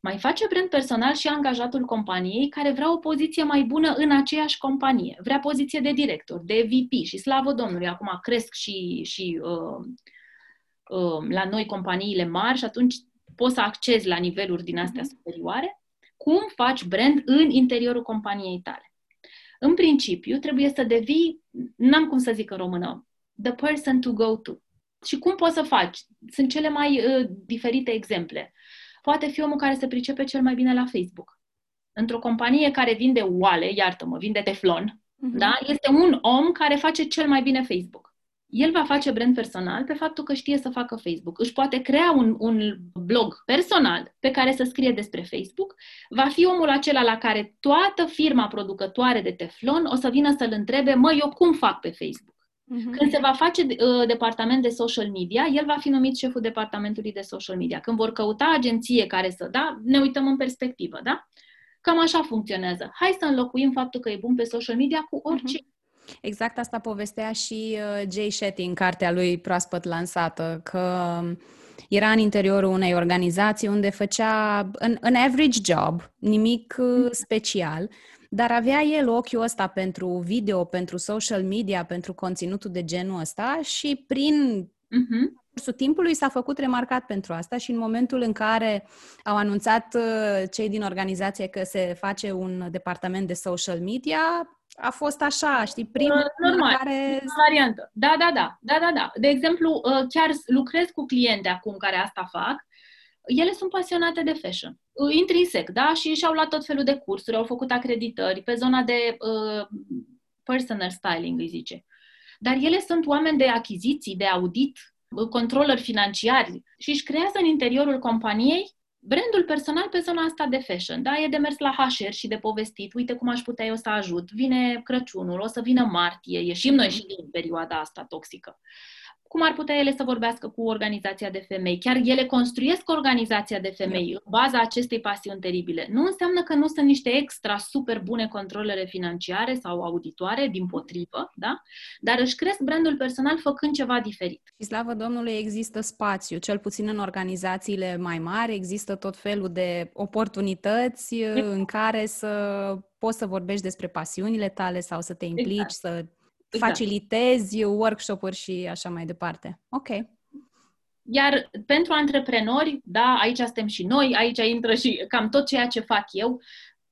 Mai face brand personal și angajatul companiei care vrea o poziție mai bună în aceeași companie. Vrea poziție de director, de VP și slavă Domnului, acum cresc și, și uh, uh, la noi companiile mari și atunci poți să accezi la niveluri din astea mhm. superioare. Cum faci brand în interiorul companiei tale? În principiu, trebuie să devii, n-am cum să zic în română, the person to go to. Și cum poți să faci? Sunt cele mai uh, diferite exemple poate fi omul care se pricepe cel mai bine la Facebook. Într-o companie care vinde oale, iartă-mă, vinde teflon, uh-huh. da? este un om care face cel mai bine Facebook. El va face brand personal pe faptul că știe să facă Facebook. Își poate crea un, un blog personal pe care să scrie despre Facebook. Va fi omul acela la care toată firma producătoare de teflon o să vină să-l întrebe, mă, eu cum fac pe Facebook? Uh-huh. Când se va face uh, departament de social media, el va fi numit șeful departamentului de social media. Când vor căuta agenție care să, da, ne uităm în perspectivă, da? Cam așa funcționează. Hai să înlocuim faptul că e bun pe social media cu orice. Uh-huh. Exact asta povestea și uh, Jay Shetty în cartea lui proaspăt lansată, că um, era în interiorul unei organizații unde făcea în, în average job, nimic uh, special, dar avea el ochiul ăsta pentru video, pentru social media, pentru conținutul de genul ăsta și prin uh-huh. cursul timpului s-a făcut remarcat pentru asta și în momentul în care au anunțat uh, cei din organizație că se face un departament de social media, a fost așa, știi, prima uh, Normal, care... variantă. Da, da, da, da, da, da. De exemplu, uh, chiar lucrez cu cliente acum care asta fac, ele sunt pasionate de fashion, intrinsec, da? Și și-au luat tot felul de cursuri, au făcut acreditări pe zona de uh, personal styling, îi zice. Dar ele sunt oameni de achiziții, de audit, controller financiari și își creează în interiorul companiei brandul personal pe zona asta de fashion. Da, e de mers la HR și de povestit, uite cum aș putea eu să ajut, vine Crăciunul, o să vină martie, ieșim noi și din perioada asta toxică cum ar putea ele să vorbească cu organizația de femei. Chiar ele construiesc organizația de femei în baza acestei pasiuni teribile. Nu înseamnă că nu sunt niște extra super bune controlere financiare sau auditoare, din potrivă, da? dar își cresc brandul personal făcând ceva diferit. Și slavă Domnului există spațiu, cel puțin în organizațiile mai mari, există tot felul de oportunități în care să poți să vorbești despre pasiunile tale sau să te implici, exact. să exact. facilitezi workshop-uri și așa mai departe. Ok. Iar pentru antreprenori, da, aici suntem și noi, aici intră și cam tot ceea ce fac eu.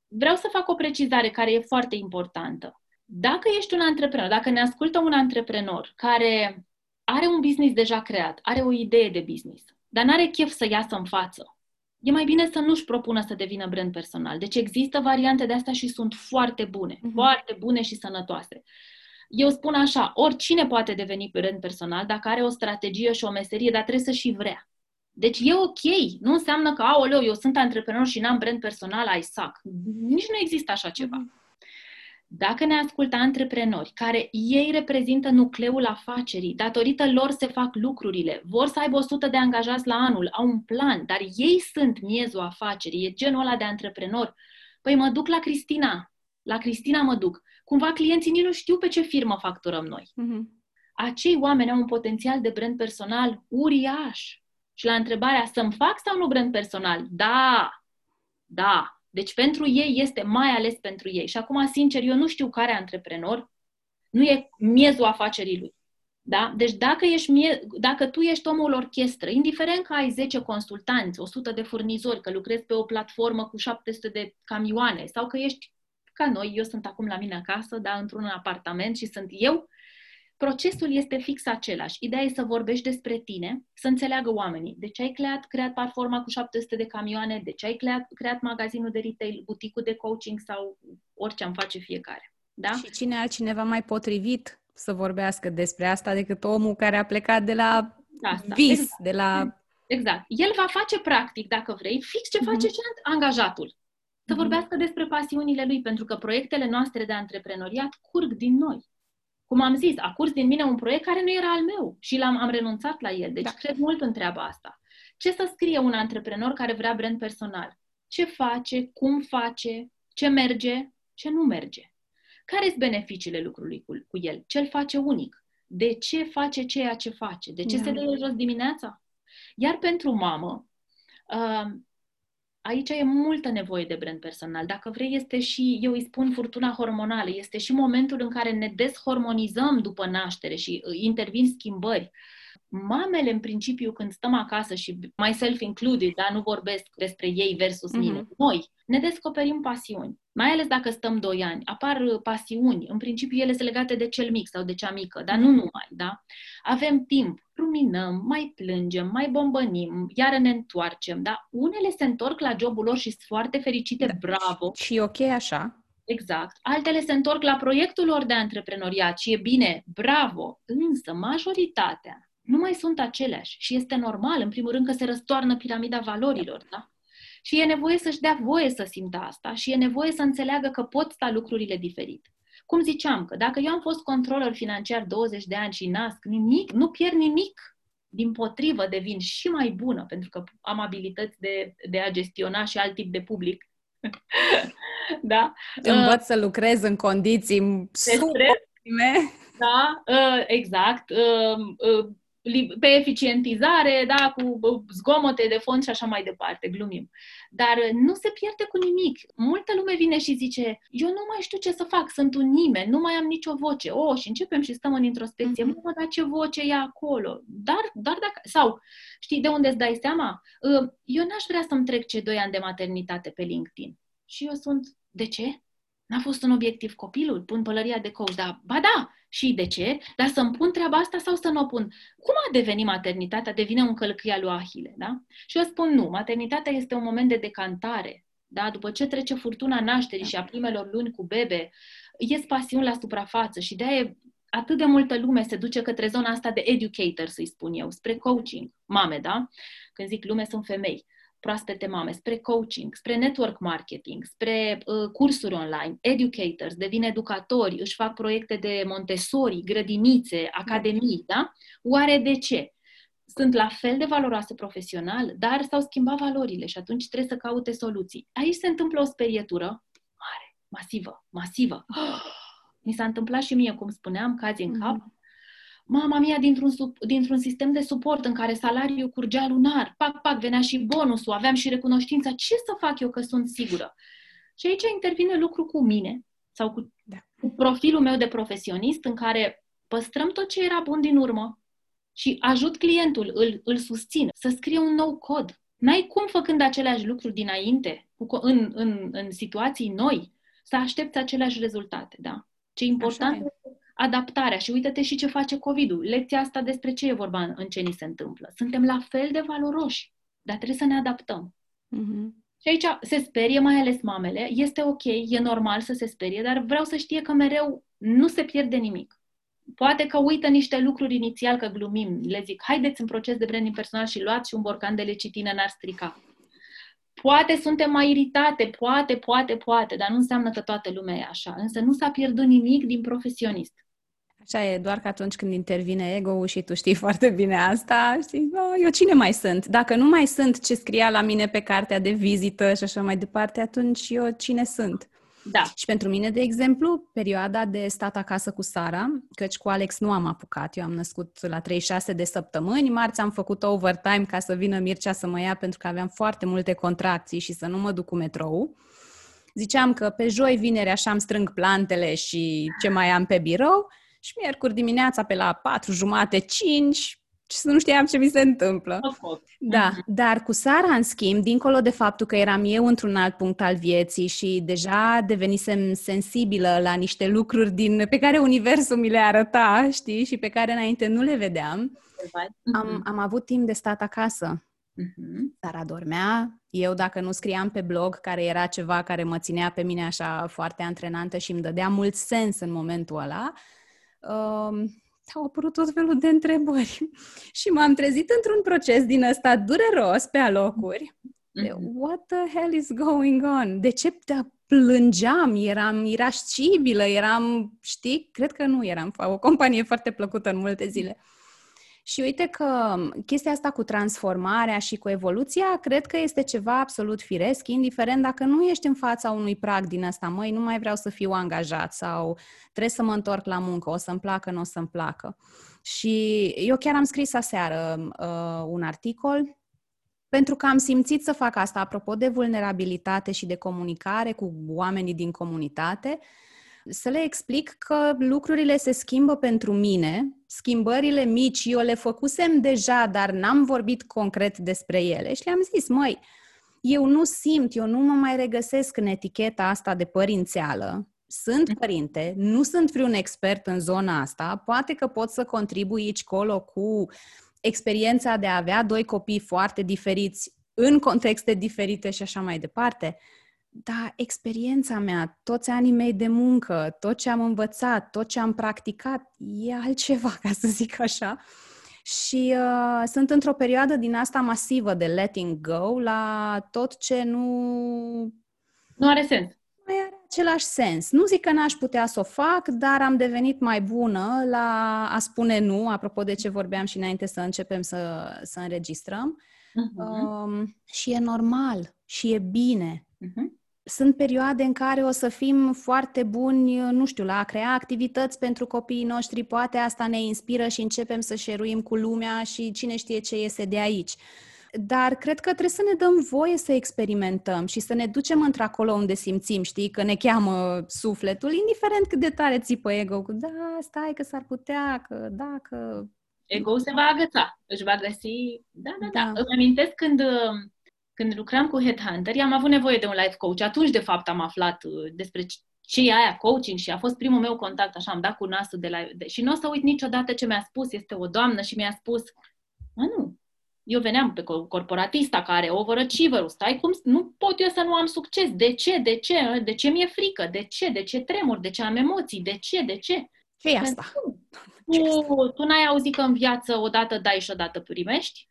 Vreau să fac o precizare care e foarte importantă. Dacă ești un antreprenor, dacă ne ascultă un antreprenor care are un business deja creat, are o idee de business, dar nu are chef să iasă în față, e mai bine să nu-și propună să devină brand personal. Deci există variante de astea și sunt foarte bune, uh-huh. foarte bune și sănătoase. Eu spun așa, oricine poate deveni brand personal dacă are o strategie și o meserie, dar trebuie să și vrea. Deci e ok. Nu înseamnă că, aoleu, eu sunt antreprenor și n-am brand personal, ai sac. Nici nu există așa ceva. Mhm. Dacă ne ascultă antreprenori care ei reprezintă nucleul afacerii, datorită lor se fac lucrurile, vor să aibă 100 de angajați la anul, au un plan, dar ei sunt miezul afacerii, e genul ăla de antreprenor. Păi mă duc la Cristina, la Cristina mă duc cumva clienții nici nu știu pe ce firmă facturăm noi. Uh-huh. Acei oameni au un potențial de brand personal uriaș. Și la întrebarea să-mi fac sau nu brand personal? Da, da. Deci pentru ei este mai ales pentru ei. Și acum, sincer, eu nu știu care antreprenor nu e miezul afacerii lui. Da? Deci dacă, ești mie, dacă tu ești omul orchestră, indiferent că ai 10 consultanți, 100 de furnizori, că lucrezi pe o platformă cu 700 de camioane sau că ești ca noi, eu sunt acum la mine acasă, dar într-un apartament și sunt eu, procesul este fix același. Ideea e să vorbești despre tine, să înțeleagă oamenii. De ce ai creat, creat platforma cu 700 de camioane, de ce ai creat, creat magazinul de retail, buticul de coaching sau orice am face fiecare. Da? Și cine altcineva mai potrivit să vorbească despre asta decât omul care a plecat de la asta. vis, exact. de la... Exact. El va face practic, dacă vrei, fix ce face mm-hmm. angajatul să mhm. vorbească despre pasiunile lui, pentru că proiectele noastre de antreprenoriat curg din noi. Cum am zis, a curs din mine un proiect care nu era al meu și l-am am renunțat la el. Deci da. cred mult în treaba asta. Ce să scrie un antreprenor care vrea brand personal? Ce face, cum face, ce merge, ce nu merge? Care sunt beneficiile lucrului cu, cu el? Ce îl face unic? De ce face ceea ce face? De ce da. se dă jos dimineața? Iar pentru mamă, uh, aici e multă nevoie de brand personal. Dacă vrei, este și, eu îi spun furtuna hormonală, este și momentul în care ne deshormonizăm după naștere și uh, intervin schimbări. Mamele, în principiu, când stăm acasă și myself included, dar nu vorbesc despre ei versus mm-hmm. mine, noi ne descoperim pasiuni. Mai ales dacă stăm doi ani, apar uh, pasiuni. În principiu, ele sunt legate de cel mic sau de cea mică, dar nu numai, da? Avem timp, ruminăm, mai plângem, mai bombănim, iar ne întoarcem, da? Unele se întorc la jobul lor și sunt foarte fericite, da. bravo. Și ok așa. Exact. Altele se întorc la proiectul lor de antreprenoriat și e bine, bravo. Însă, majoritatea nu mai sunt aceleași și este normal, în primul rând, că se răstoarnă piramida valorilor, da? Și e nevoie să-și dea voie să simtă asta și e nevoie să înțeleagă că pot sta lucrurile diferit. Cum ziceam, că dacă eu am fost controller financiar 20 de ani și nasc nimic, nu pierd nimic. Din potrivă, devin și mai bună, pentru că am abilități de, de a gestiona și alt tip de public. da? Învăț uh, să lucrez în condiții super Da, uh, exact. Uh, uh, pe eficientizare, da, cu zgomote de fond și așa mai departe, glumim. Dar nu se pierde cu nimic. Multă lume vine și zice, eu nu mai știu ce să fac, sunt un nimeni, nu mai am nicio voce. O, oh, și începem și stăm în introspecție, mm-hmm. mă, dar ce voce e acolo? Dar, dar dacă, sau, știi de unde îți dai seama? Eu n-aș vrea să-mi trec cei doi ani de maternitate pe LinkedIn. Și eu sunt, de ce? N-a fost un obiectiv copilul? Pun pălăria de coach, dar ba da, și de ce? Dar să-mi pun treaba asta sau să nu o pun? Cum a devenit maternitatea? Devine un călcâia lui Ahile, da? Și eu spun nu, maternitatea este un moment de decantare, da? După ce trece furtuna nașterii și a primelor luni cu bebe, ies pasiuni la suprafață și de-aia atât de multă lume se duce către zona asta de educator, să-i spun eu, spre coaching. Mame, da? Când zic lume, sunt femei proaspete mame, spre coaching, spre network marketing, spre uh, cursuri online, educators, devin educatori, își fac proiecte de Montessori, grădinițe, academii, da? Oare de ce? Sunt la fel de valoroase profesional, dar s-au schimbat valorile și atunci trebuie să caute soluții. Aici se întâmplă o sperietură mare, masivă, masivă. Mi s-a întâmplat și mie, cum spuneam, cazi în cap, mm-hmm mama mia dintr-un, dintr-un sistem de suport în care salariul curgea lunar, pac, pac, venea și bonusul, aveam și recunoștința, ce să fac eu că sunt sigură? Și aici intervine lucru cu mine sau cu, da. cu profilul meu de profesionist în care păstrăm tot ce era bun din urmă și ajut clientul, îl, îl susțin să scrie un nou cod. N-ai cum făcând aceleași lucruri dinainte, cu, în, în, în situații noi, să aștepți aceleași rezultate, da? Ce important este adaptarea și uite-te și ce face COVID-ul. Lecția asta despre ce e vorba în, în ce ni se întâmplă. Suntem la fel de valoroși, dar trebuie să ne adaptăm. Mm-hmm. Și aici se sperie mai ales mamele. Este ok, e normal să se sperie, dar vreau să știe că mereu nu se pierde nimic. Poate că uită niște lucruri inițial, că glumim, le zic, haideți în proces de branding personal și luați și un borcan de lecitină, n-ar strica. Poate suntem mai iritate, poate, poate, poate, dar nu înseamnă că toată lumea e așa. Însă nu s-a pierdut nimic din profesionist. Așa e, doar că atunci când intervine ego-ul și tu știi foarte bine asta, știi, oh, eu cine mai sunt? Dacă nu mai sunt ce scria la mine pe cartea de vizită și așa mai departe, atunci eu cine sunt? Da. Și pentru mine, de exemplu, perioada de stat acasă cu Sara, căci cu Alex nu am apucat. Eu am născut la 36 de săptămâni, marți am făcut overtime ca să vină Mircea să mă ia pentru că aveam foarte multe contracții și să nu mă duc cu metrou. Ziceam că pe joi, vineri, așa îmi strâng plantele și ce mai am pe birou și miercuri dimineața pe la 4 jumate, 5 și să nu știam ce mi se întâmplă. Da, mhm. dar cu Sara, în schimb, dincolo de faptul că eram eu într-un alt punct al vieții și deja devenisem sensibilă la niște lucruri din, pe care universul mi le arăta, știi, și pe care înainte nu le vedeam, am, mhm. am avut timp de stat acasă. Uh-huh. Sara dormea, eu dacă nu scriam pe blog, care era ceva care mă ținea pe mine așa foarte antrenantă și îmi dădea mult sens în momentul ăla, uh, au apărut tot felul de întrebări și m-am trezit într-un proces din ăsta dureros pe alocuri. De, mm-hmm. what the hell is going on? De ce da, plângeam, eram irascibilă, eram, știi, cred că nu eram o companie foarte plăcută în multe zile. Și uite că chestia asta cu transformarea și cu evoluția, cred că este ceva absolut firesc, indiferent dacă nu ești în fața unui prag din asta, măi, nu mai vreau să fiu angajat sau trebuie să mă întorc la muncă, o să-mi placă, nu o să-mi placă. Și eu chiar am scris aseară uh, un articol pentru că am simțit să fac asta, apropo de vulnerabilitate și de comunicare cu oamenii din comunitate, să le explic că lucrurile se schimbă pentru mine, schimbările mici eu le făcusem deja, dar n-am vorbit concret despre ele. Și le-am zis, măi, eu nu simt, eu nu mă mai regăsesc în eticheta asta de părințeală, sunt mm. părinte, nu sunt vreun expert în zona asta, poate că pot să contribui aici colo cu experiența de a avea doi copii foarte diferiți în contexte diferite și așa mai departe, da, experiența mea, toți anii mei de muncă, tot ce am învățat, tot ce am practicat, e altceva, ca să zic așa. Și uh, sunt într-o perioadă din asta masivă de letting go la tot ce nu... Nu are sens. Nu are același sens. Nu zic că n-aș putea să o fac, dar am devenit mai bună la a spune nu, apropo de ce vorbeam și înainte să începem să, să înregistrăm. Uh-huh. Um, și e normal și e bine. Uh-huh. Sunt perioade în care o să fim foarte buni, nu știu, la a crea activități pentru copiii noștri, poate asta ne inspiră și începem să șeruim cu lumea și cine știe ce iese de aici. Dar cred că trebuie să ne dăm voie să experimentăm și să ne ducem într-acolo unde simțim, știi, că ne cheamă sufletul, indiferent cât de tare țipă ego cu da, stai că s-ar putea, că da, că... Ego se va agăța, își va găsi... Da, da, da. da. Îmi amintesc când când lucram cu headhunter, am avut nevoie de un life coach. Atunci, de fapt, am aflat uh, despre ce e aia coaching și a fost primul meu contact, așa, am dat cu nasul de la... De, și nu o să uit niciodată ce mi-a spus, este o doamnă și mi-a spus, mă, nu, eu veneam pe corporatista care overachiever stai cum, nu pot eu să nu am succes, de ce, de ce, de ce mi-e frică, de ce, de ce tremur, de ce am emoții, de ce, de ce? ce e asta? Tu, tu n-ai auzit că în viață odată dai și odată primești?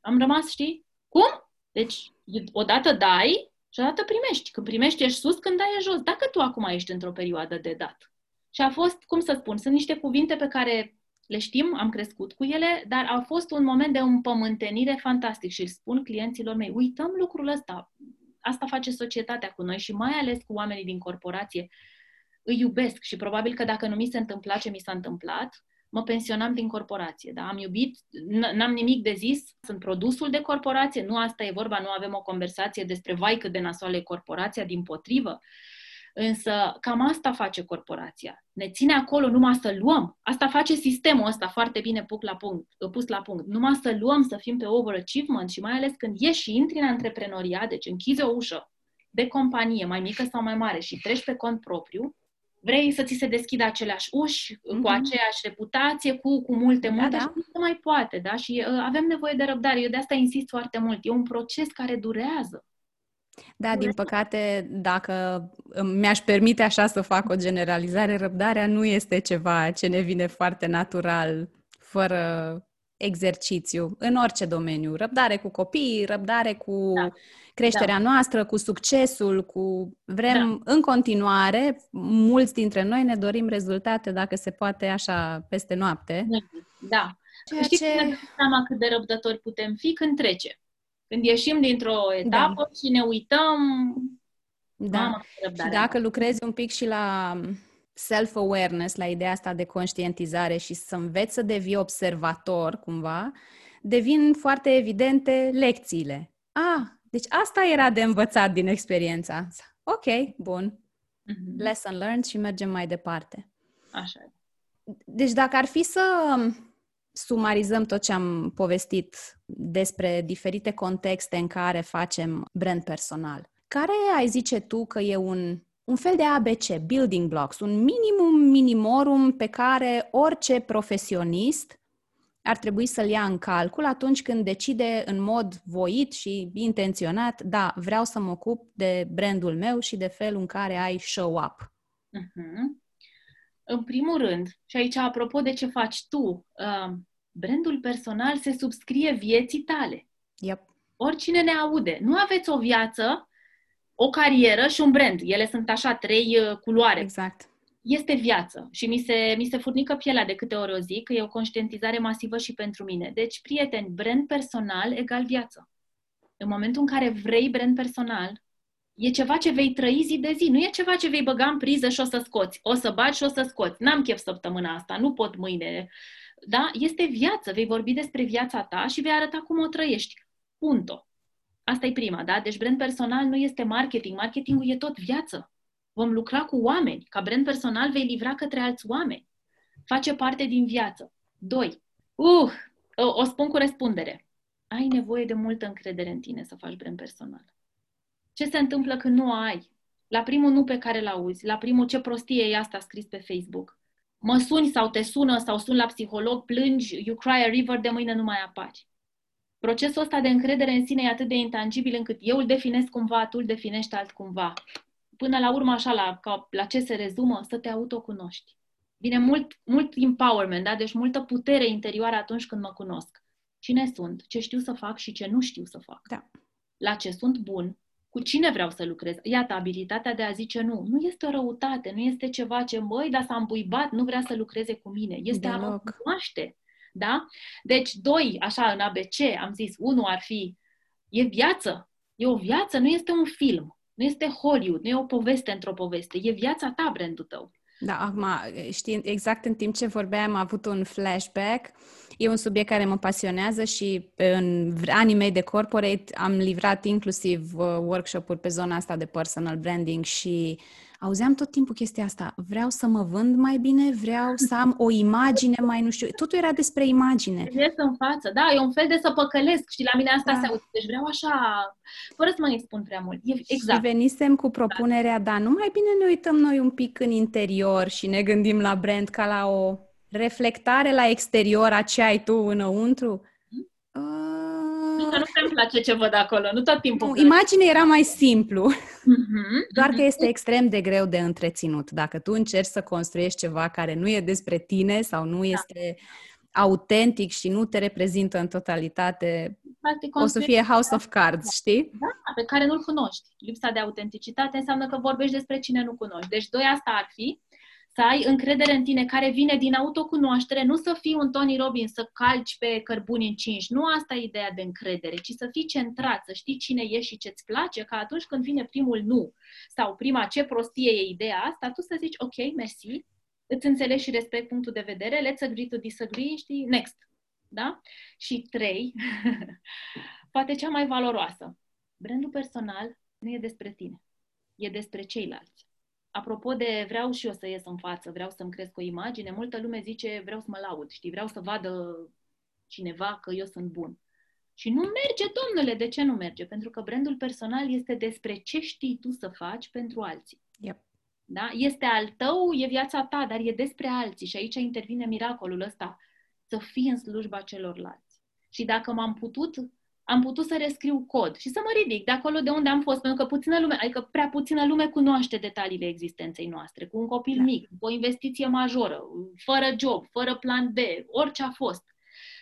Am rămas, știi? Cum? Deci, odată dai și odată primești. Când primești ești sus, când dai e jos. Dacă tu acum ești într-o perioadă de dat. Și a fost, cum să spun, sunt niște cuvinte pe care le știm, am crescut cu ele, dar a fost un moment de împământenire fantastic și îl spun clienților mei, uităm lucrul ăsta. Asta face societatea cu noi și mai ales cu oamenii din corporație. Îi iubesc și probabil că dacă nu mi se întâmpla ce mi s-a întâmplat, mă pensionam din corporație. Da? Am iubit, n-am nimic de zis, sunt produsul de corporație, nu asta e vorba, nu avem o conversație despre vai cât de nasoală e corporația, din potrivă. Însă cam asta face corporația. Ne ține acolo numai să luăm. Asta face sistemul ăsta foarte bine pus la punct. Pus la punct. Numai să luăm, să fim pe overachievement și mai ales când ieși și intri în antreprenoriat, deci închizi o ușă de companie, mai mică sau mai mare, și treci pe cont propriu, vrei să ți se deschidă aceleași uși, mm-hmm. cu aceeași reputație, cu, cu multe, da, multe da. și nu se mai poate, da? Și uh, avem nevoie de răbdare. Eu de asta insist foarte mult. E un proces care durează. Da, din păcate, dacă mi-aș permite așa să fac o generalizare, răbdarea nu este ceva ce ne vine foarte natural, fără exercițiu, în orice domeniu. Răbdare cu copiii, răbdare cu da creșterea da. noastră, cu succesul, cu vrem da. în continuare, mulți dintre noi ne dorim rezultate, dacă se poate, așa, peste noapte. Da. Ceea Știți ce... când seama cât de răbdători putem fi când trece. Când ieșim dintr-o etapă da. și ne uităm... Da. Mamă, și dacă lucrezi un pic și la self-awareness, la ideea asta de conștientizare și să înveți să devii observator, cumva, devin foarte evidente lecțiile. Ah, deci asta era de învățat din experiența. Ok, bun. Mm-hmm. Lesson learned și mergem mai departe. Așa Deci dacă ar fi să sumarizăm tot ce am povestit despre diferite contexte în care facem brand personal, care ai zice tu că e un, un fel de ABC, building blocks, un minimum minimorum pe care orice profesionist ar trebui să-l ia în calcul atunci când decide în mod voit și intenționat, da, vreau să mă ocup de brandul meu și de felul în care ai show up. Uh-huh. În primul rând, și aici apropo de ce faci tu, uh, brandul personal se subscrie vieții tale. Yep. Oricine ne aude. Nu aveți o viață, o carieră și un brand. Ele sunt așa, trei uh, culoare. Exact este viață și mi se, mi se furnică pielea de câte ori o zi, că e o conștientizare masivă și pentru mine. Deci, prieteni, brand personal egal viață. În momentul în care vrei brand personal, e ceva ce vei trăi zi de zi, nu e ceva ce vei băga în priză și o să scoți. O să bagi și o să scoți. N-am chef săptămâna asta, nu pot mâine. Da? Este viață. Vei vorbi despre viața ta și vei arăta cum o trăiești. Punto. Asta e prima, da? Deci brand personal nu este marketing. Marketingul e tot viață. Vom lucra cu oameni. Ca brand personal vei livra către alți oameni. Face parte din viață. Doi. Uh, o, o spun cu răspundere. Ai nevoie de multă încredere în tine să faci brand personal. Ce se întâmplă când nu ai? La primul nu pe care îl auzi, la primul ce prostie e asta scris pe Facebook. Mă suni sau te sună sau sun la psiholog, plângi, you cry a river, de mâine nu mai apari. Procesul ăsta de încredere în sine e atât de intangibil încât eu îl definesc cumva, tu îl definești altcumva până la urmă, așa, la, ca, la ce se rezumă, să te autocunoști. Vine mult, mult empowerment, da? deci multă putere interioară atunci când mă cunosc. Cine sunt, ce știu să fac și ce nu știu să fac. Da. La ce sunt bun, cu cine vreau să lucrez. Iată, abilitatea de a zice nu. Nu este o răutate, nu este ceva ce, măi, dar s-a îmbuibat, nu vrea să lucreze cu mine. Este Deloc. a mă cunoaște. Da? Deci, doi, așa, în ABC, am zis, unul ar fi, e viață. E o viață, nu este un film Nu este Hollywood, nu e o poveste într-o poveste, e viața ta brandul tău. Da, acum, știi, exact în timp ce vorbeam, am avut un flashback. E un subiect care mă pasionează și în anii mei de corporate am livrat inclusiv uh, workshop-uri pe zona asta de personal branding și auzeam tot timpul chestia asta. Vreau să mă vând mai bine, vreau să am o imagine mai nu știu. Totul era despre imagine. Ies în față, da, e un fel de să păcălesc și la mine asta da. se aude. Deci vreau așa, fără să mă expun prea mult. E, exact. Și venisem cu propunerea, da, nu mai bine ne uităm noi un pic în interior și ne gândim la brand ca la o reflectare la exterior a ce ai tu înăuntru. Nu că nu îmi place ce văd acolo, nu tot timpul. Nu, imaginea era mai simplu, uh-huh, doar că este extrem de greu de întreținut. Dacă tu încerci să construiești ceva care nu e despre tine sau nu da. este autentic și nu te reprezintă în totalitate, Practic, o să fie House of Cards, știi? Da, pe care nu-l cunoști. Lipsa de autenticitate înseamnă că vorbești despre cine nu cunoști. Deci doi asta ar fi să ai încredere în tine care vine din autocunoaștere, nu să fii un Tony Robbins, să calci pe cărbuni încinși. Nu asta e ideea de încredere, ci să fii centrat, să știi cine ești și ce-ți place, ca atunci când vine primul nu sau prima ce prostie e ideea asta, tu să zici ok, mersi, îți înțelegi și respect punctul de vedere, let's agree to disagree, știi, next. Da? Și trei, poate cea mai valoroasă. Brandul personal nu e despre tine, e despre ceilalți apropo de vreau și eu să ies în față, vreau să-mi cresc o imagine, multă lume zice vreau să mă laud, știi, vreau să vadă cineva că eu sunt bun. Și nu merge, domnule, de ce nu merge? Pentru că brandul personal este despre ce știi tu să faci pentru alții. Yep. Da? Este al tău, e viața ta, dar e despre alții și aici intervine miracolul ăsta, să fii în slujba celorlalți. Și dacă m-am putut am putut să rescriu cod și să mă ridic de acolo de unde am fost, pentru că puțină lume, adică prea puțină lume cunoaște detaliile existenței noastre, cu un copil da. mic, cu o investiție majoră, fără job, fără plan B, orice a fost.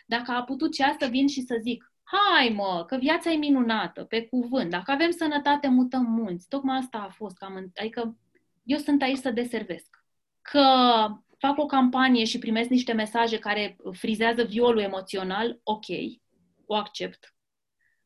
Dacă a putut și asta vin și să zic, hai mă, că viața e minunată, pe cuvânt, dacă avem sănătate, mutăm munți. Tocmai asta a fost, cam, adică eu sunt aici să deservesc. Că fac o campanie și primesc niște mesaje care frizează violul emoțional, ok, o accept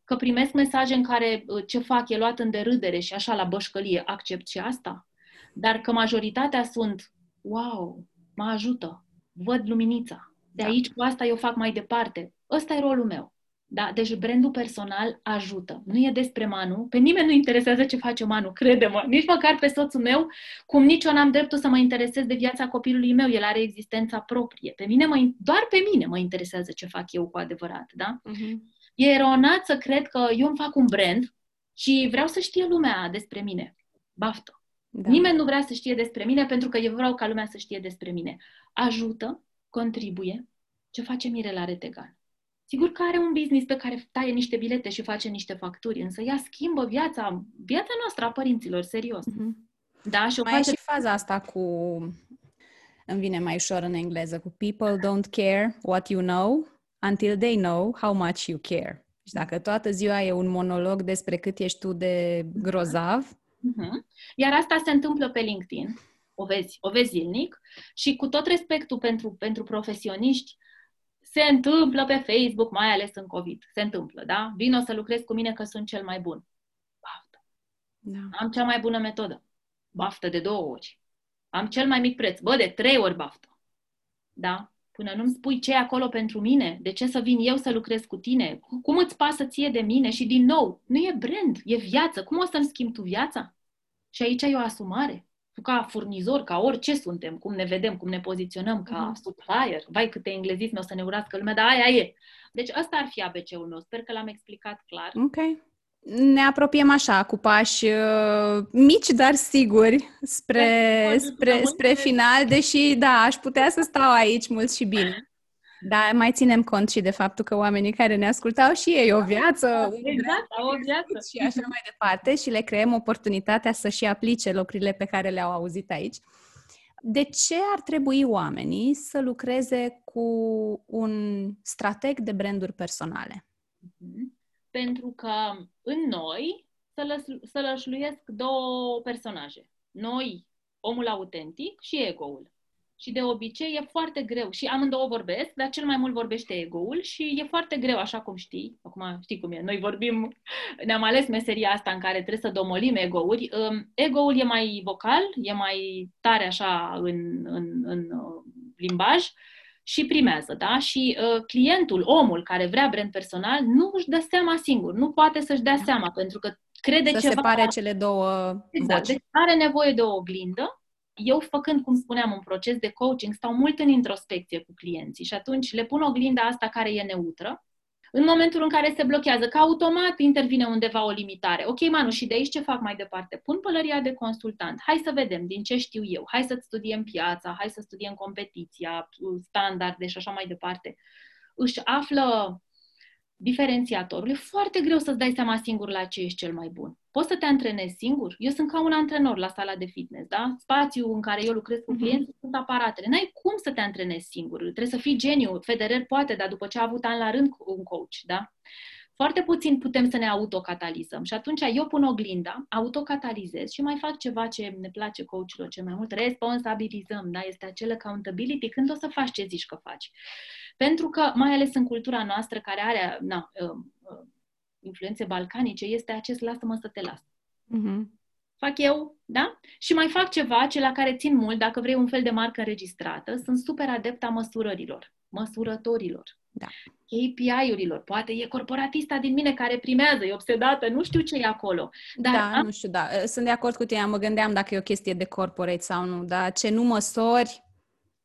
că primesc mesaje în care uh, ce fac e luat în derâdere și așa la bășcălie, accept și asta, dar că majoritatea sunt, wow, mă ajută, văd luminița, de da. aici cu asta eu fac mai departe. Ăsta e rolul meu. Da? Deci brandul personal ajută. Nu e despre Manu. Pe nimeni nu interesează ce face Manu, crede-mă. Nici măcar pe soțul meu, cum nici eu n-am dreptul să mă interesez de viața copilului meu. El are existența proprie. Pe mine mă, doar pe mine mă interesează ce fac eu cu adevărat. Da? Uh-huh. E eronat să cred că eu îmi fac un brand și vreau să știe lumea despre mine. Baftă. Da. Nimeni nu vrea să știe despre mine pentru că eu vreau ca lumea să știe despre mine. Ajută, contribuie, ce face Mirela Retegan. Sigur că are un business pe care taie niște bilete și face niște facturi, însă ea schimbă viața, viața noastră a părinților, serios. Mm-hmm. Da, și o mai face... e și faza asta cu, îmi vine mai ușor în engleză, cu people don't care what you know until they know how much you care. Și dacă toată ziua e un monolog despre cât ești tu de grozav. Uh-huh. Iar asta se întâmplă pe LinkedIn, o vezi, o vezi zilnic, și cu tot respectul pentru, pentru profesioniști, se întâmplă pe Facebook, mai ales în COVID. Se întâmplă, da? Vino să lucrezi cu mine că sunt cel mai bun. Baftă. Da. Am cea mai bună metodă. Baftă de două ori. Am cel mai mic preț. Bă, de trei ori baftă. Da? Până nu-mi spui ce e acolo pentru mine, de ce să vin eu să lucrez cu tine, cum îți pasă ție de mine și din nou, nu e brand, e viață, cum o să-mi schimbi tu viața? Și aici e o asumare. Tu ca furnizor, ca orice suntem, cum ne vedem, cum ne poziționăm ca uh-huh. supplier, vai câte englezisme o să ne urască lumea, dar aia e. Deci asta ar fi ABC-ul meu, sper că l-am explicat clar. Ok ne apropiem așa, cu pași uh, mici, dar siguri, spre, spre, spre final, deși, da, aș putea să stau aici mult și bine. Dar mai ținem cont și de faptul că oamenii care ne ascultau și ei o viață, exact, au o viață. și așa mai departe și le creăm oportunitatea să și aplice lucrurile pe care le-au auzit aici. De ce ar trebui oamenii să lucreze cu un strateg de branduri personale? Mm-hmm pentru că în noi să, lăs- să lășluiesc două personaje. Noi, omul autentic și ego-ul. Și de obicei e foarte greu. Și amândouă vorbesc, dar cel mai mult vorbește ego-ul și e foarte greu, așa cum știi. Acum știi cum e. Noi vorbim, ne-am ales meseria asta în care trebuie să domolim ego-uri. Um, ego-ul e mai vocal, e mai tare așa în, în, în uh, limbaj și primează, da? Și uh, clientul, omul care vrea brand personal, nu își dă seama singur, nu poate să-și dea seama, pentru că crede să ceva... separe cele două Exact, voci. deci are nevoie de o oglindă. Eu, făcând, cum spuneam, un proces de coaching, stau mult în introspecție cu clienții și atunci le pun oglinda asta care e neutră. În momentul în care se blochează, că automat intervine undeva o limitare. Ok, Manu, și de aici ce fac mai departe? Pun pălăria de consultant. Hai să vedem din ce știu eu. Hai să studiem piața, hai să studiem competiția, standarde și așa mai departe. Își află diferențiatorul. E foarte greu să-ți dai seama singur la ce ești cel mai bun. Poți să te antrenezi singur? Eu sunt ca un antrenor la sala de fitness, da? Spațiul în care eu lucrez cu clienți uh-huh. sunt aparatele. N-ai cum să te antrenezi singur. Trebuie să fii geniu. Federer poate, dar după ce a avut an la rând un coach, da? Foarte puțin putem să ne autocatalizăm și atunci eu pun oglinda, autocatalizez și mai fac ceva ce ne place coachilor cel mai mult, responsabilizăm, da? Este acel accountability când o să faci ce zici că faci. Pentru că, mai ales în cultura noastră care are na, uh, uh, influențe balcanice, este acest lasă-mă să te las. Uh-huh. Fac eu, da? Și mai fac ceva ce la care țin mult, dacă vrei un fel de marcă înregistrată, sunt super adept a măsurărilor, măsurătorilor. Da. KPI-urilor. Poate e corporatista din mine care primează, e obsedată, nu știu ce e acolo. Dar da, am... nu știu, da. Sunt de acord cu tine, mă gândeam dacă e o chestie de corporate sau nu, dar ce nu măsori,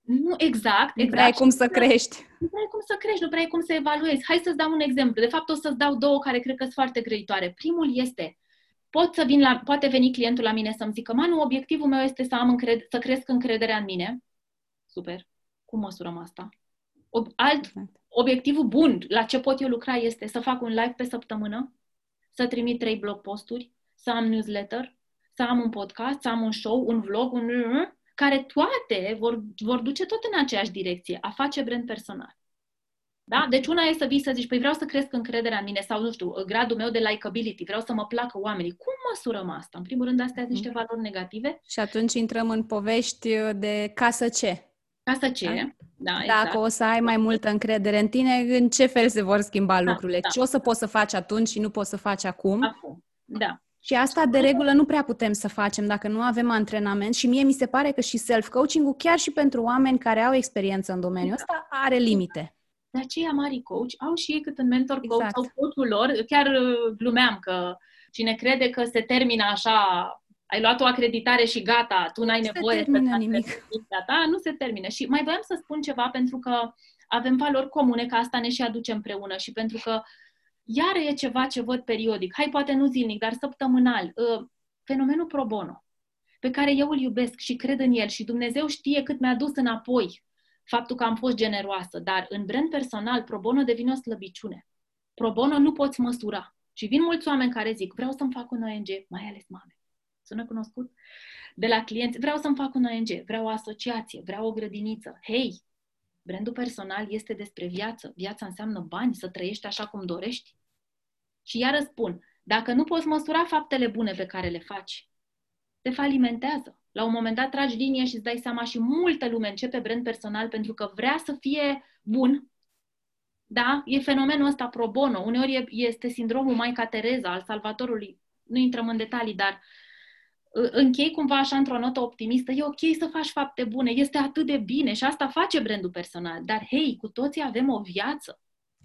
Nu, exact, nu exact. prea ai cum să crești. Nu prea ai cum să crești, nu prea ai cum să evaluezi. Hai să-ți dau un exemplu. De fapt, o să-ți dau două care cred că sunt foarte grăitoare. Primul este, pot să vin la, poate veni clientul la mine să-mi zică, Manu, obiectivul meu este să, am încred- să cresc încrederea în mine. Super. Cum măsurăm asta? Ob- alt, Exact. Obiectivul bun la ce pot eu lucra este să fac un live pe săptămână, să trimit trei blog posturi, să am newsletter, să am un podcast, să am un show, un vlog, un care toate vor, vor duce tot în aceeași direcție, a face brand personal. Da? Deci una e să vii să zici, păi vreau să cresc încrederea în mine sau, nu știu, gradul meu de likability, vreau să mă placă oamenii. Cum măsurăm asta? În primul rând, astea sunt niște valori negative. Și atunci intrăm în povești de casă ce. Ca să ce? Da. Da, exact. Dacă o să ai mai multă încredere în tine, în ce fel se vor schimba Da, lucrurile? da. Ce o să poți să faci atunci și nu poți să faci acum? Acum. Da. Și asta, de regulă, nu prea putem să facem dacă nu avem antrenament și mie mi se pare că și self-coaching-ul, chiar și pentru oameni care au experiență în domeniul ăsta, are limite. De aceea mari coach au și ei cât în mentor coach Exact. sau coachul lor. Chiar uh, glumeam că cine crede că se termină așa, ai luat o acreditare și gata, tu n-ai Nu se nevoie termină să nimic. ta, nu se termină. Și mai voiam să spun ceva pentru că avem valori comune, că asta ne și aduce împreună și pentru că iar e ceva ce văd periodic, hai poate nu zilnic, dar săptămânal, uh, fenomenul pro bono, pe care eu îl iubesc și cred în el și Dumnezeu știe cât mi-a dus înapoi faptul că am fost generoasă, dar în brand personal pro bono devine o slăbiciune. Pro bono nu poți măsura. Și vin mulți oameni care zic, vreau să-mi fac un ONG, mai ales mame. Sună cunoscut? De la clienți, vreau să-mi fac un ONG, vreau o asociație, vreau o grădiniță. Hei, brandul personal este despre viață. Viața înseamnă bani, să trăiești așa cum dorești. Și iar spun, dacă nu poți măsura faptele bune pe care le faci, te falimentează. La un moment dat tragi linie și îți dai seama și multă lume începe brand personal pentru că vrea să fie bun. Da? E fenomenul ăsta pro bono. Uneori e- este sindromul Maica Tereza al salvatorului. Nu intrăm în detalii, dar uh, închei cumva așa într-o notă optimistă. E ok să faci fapte bune, este atât de bine și asta face brandul personal. Dar hei, cu toții avem o viață.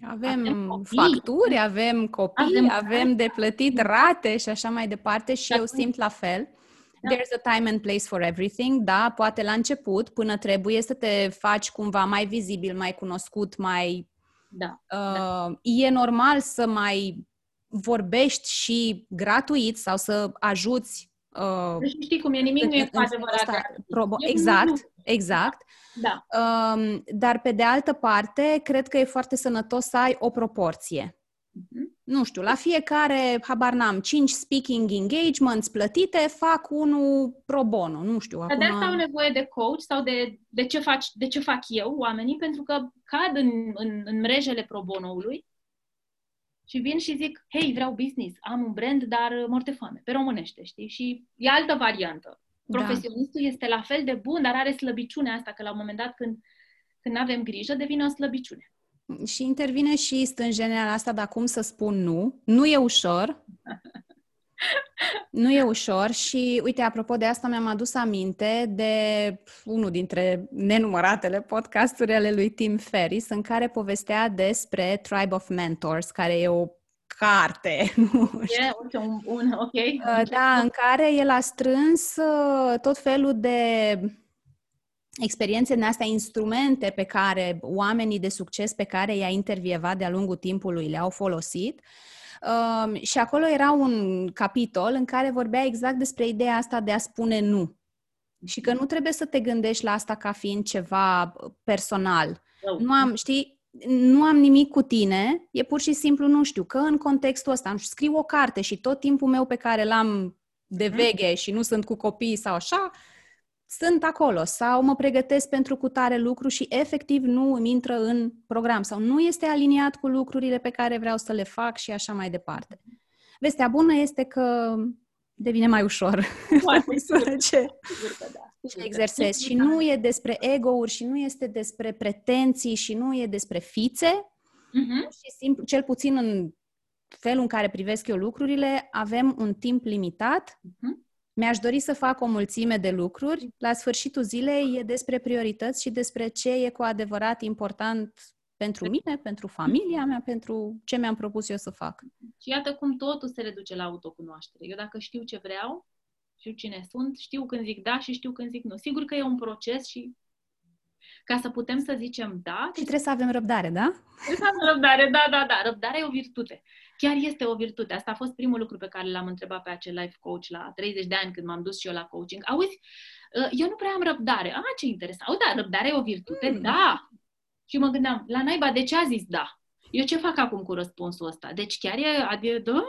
Avem, Avem copii. facturi, avem copii, avem, Avem avem de plătit rate și așa mai departe și Da. eu simt la fel. Da. There's a time and place for everything, da, poate la început, până trebuie să te faci cumva mai vizibil, mai cunoscut, mai... Da. Uh, E normal să mai vorbești și gratuit sau să ajuți uh, Deci știi cum e, nimic nu e în cu felul adevărat. ăsta, gratuit. probo- Eu nu- exact, nu. exact. Da. Um, dar pe de altă parte, cred că e foarte sănătos să ai o proporție. Mhm. Nu știu, la fiecare, habar n-am, 5 speaking engagements plătite, fac unul pro bono, nu știu. Dar Acum... de asta au nevoie de coach sau de, de, ce faci, de ce fac eu, oamenii, pentru că cad în, în, în mrejele pro bonoului și vin și zic, hei, vreau business, am un brand, dar mor de foame, pe românește, știi? Și e altă variantă. Profesionistul da. este la fel de bun, dar are slăbiciunea asta, că la un moment dat când, când avem grijă, devine o slăbiciune. Și intervine și stânjenea asta, dar cum să spun nu. Nu e ușor. Nu e ușor și, uite, apropo de asta, mi-am adus aminte de unul dintre nenumăratele podcasturi ale lui Tim Ferris, în care povestea despre Tribe of Mentors, care e o carte. E, uite, un, un, ok. Uh, da, în care el a strâns uh, tot felul de experiențe din astea, instrumente pe care oamenii de succes pe care i-a intervievat de-a lungul timpului le-au folosit Um, și acolo era un capitol în care vorbea exact despre ideea asta de a spune nu. Și că nu trebuie să te gândești la asta ca fiind ceva personal. Nu am, știi, nu am nimic cu tine, e pur și simplu, nu știu, că în contextul ăsta am scriu o carte și tot timpul meu pe care l-am de mhm. veche și nu sunt cu copii sau așa, sunt acolo sau mă pregătesc pentru cutare lucru și efectiv nu îmi intră în program sau nu este aliniat cu lucrurile pe care vreau să le fac și așa mai departe. Vestea bună este că devine mai ușor măsură ce da. exersezi. Și nu e despre ego-uri și nu este despre pretenții și nu e despre fițe. Uh-huh. Și simplu, cel puțin în felul în care privesc eu lucrurile, avem un timp limitat uh-huh mi-aș dori să fac o mulțime de lucruri. La sfârșitul zilei e despre priorități și despre ce e cu adevărat important pentru mine, pentru familia mea, pentru ce mi-am propus eu să fac. Și iată cum totul se reduce la autocunoaștere. Eu dacă știu ce vreau, știu cine sunt, știu când zic da și știu când zic nu. Sigur că e un proces și ca să putem să zicem da. Și trebuie să avem răbdare, da? Trebuie să avem răbdare, da, da, da. Răbdarea e o virtute chiar este o virtute. Asta a fost primul lucru pe care l-am întrebat pe acel life coach la 30 de ani când m-am dus și eu la coaching. Auzi, uh, eu nu prea am răbdare. Ah, ce interesant. Auzi, da, răbdare e o virtute? Mm. Da. Și mă gândeam, la naiba, de ce a zis da? Eu ce fac acum cu răspunsul ăsta? Deci chiar e, adică, da, nu?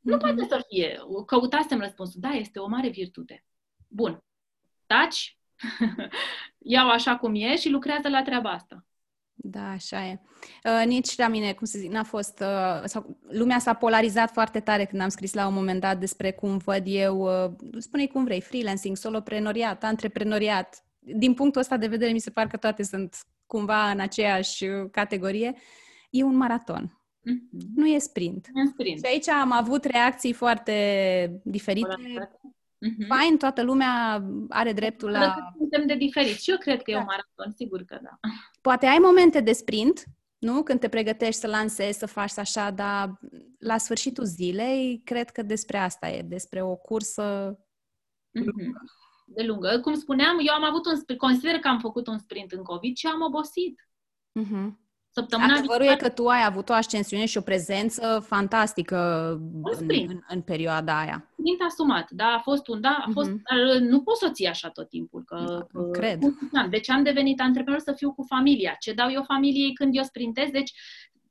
Nu mm-hmm. poate să fie. Căutasem răspunsul. Da, este o mare virtute. Bun. Taci, iau așa cum e și lucrează la treaba asta. Da, așa e. Uh, nici la mine, cum să zic, n-a fost... Uh, sau, lumea s-a polarizat foarte tare când am scris la un moment dat despre cum văd eu, uh, spune cum vrei, freelancing, soloprenoriat, antreprenoriat. Din punctul ăsta de vedere, mi se pare că toate sunt cumva în aceeași categorie. E un maraton. Mm-hmm. Nu e sprint. E sprint. Și aici am avut reacții foarte diferite. Mm-hmm. Fain, toată lumea are dreptul la... Suntem de diferit și eu cred că da. e un maraton, sigur că da. Poate ai momente de sprint, nu? Când te pregătești să lansezi, să faci așa, dar la sfârșitul zilei, cred că despre asta e, despre o cursă mm-hmm. de lungă. Cum spuneam, eu am avut un consider că am făcut un sprint în COVID și am obosit. Mm-hmm. Săptămâna Adevărul e că tu ai avut o ascensiune și o prezență fantastică în, în, în perioada aia. Sprint asumat, da, a fost un da, a fost, mm-hmm. dar nu poți să o ții așa tot timpul. Că, da, cred. Deci am devenit antreprenor să fiu cu familia. Ce dau eu familiei când eu sprintez? Deci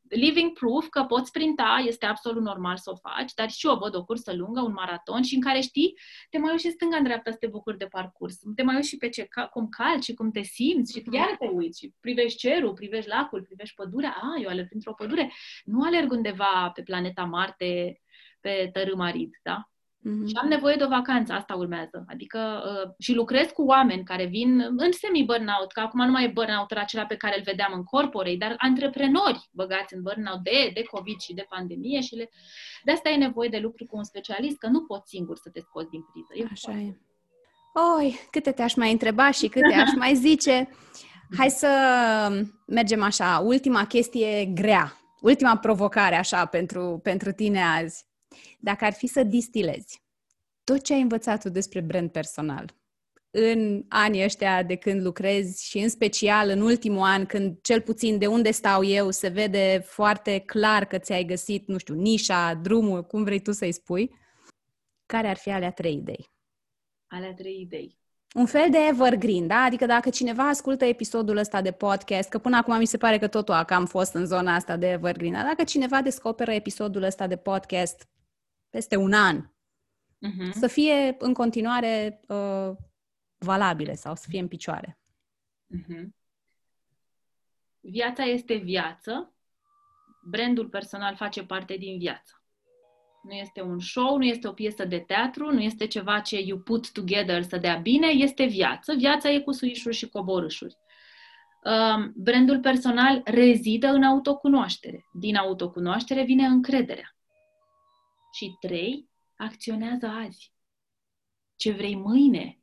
living proof că poți sprinta, este absolut normal să o faci, dar și eu văd o cursă lungă, un maraton și în care știi, te mai uiți și stânga în dreapta să te bucuri de parcurs. Te mai uiți și pe ce, ca, cum calci și cum te simți și chiar te uiți și privești cerul, privești lacul, privești pădurea. A, eu alerg într-o pădure. Nu alerg undeva pe planeta Marte, pe tărâm arid, da? Mm-hmm. Și am nevoie de o vacanță, asta urmează. Adică uh, și lucrez cu oameni care vin în semi-burnout, că acum nu mai e burnout acela pe care îl vedeam în corporei, dar antreprenori băgați în burnout de, de COVID și de pandemie și le... de asta e nevoie de lucru cu un specialist, că nu poți singur să te scoți din priză. E Așa e. Oi, câte te-aș mai întreba și câte aș mai zice. Hai să mergem așa. Ultima chestie grea. Ultima provocare așa pentru, pentru tine azi. Dacă ar fi să distilezi tot ce ai învățat tu despre brand personal în anii ăștia de când lucrezi și în special în ultimul an, când cel puțin de unde stau eu se vede foarte clar că ți-ai găsit, nu știu, nișa, drumul, cum vrei tu să-i spui, care ar fi alea trei idei? Alea trei idei. Un fel de evergreen, da? Adică dacă cineva ascultă episodul ăsta de podcast, că până acum mi se pare că totul a cam fost în zona asta de evergreen, dar dacă cineva descoperă episodul ăsta de podcast peste un an, uh-huh. să fie în continuare uh, valabile sau să fie în picioare. Uh-huh. Viața este viață, brandul personal face parte din viață. nu este un show, nu este o piesă de teatru, nu este ceva ce you put together să dea bine, este viață. Viața e cu suișuri și coborâșuri. Um, brandul personal rezidă în autocunoaștere. Din autocunoaștere vine încrederea. Și trei, acționează azi. Ce vrei mâine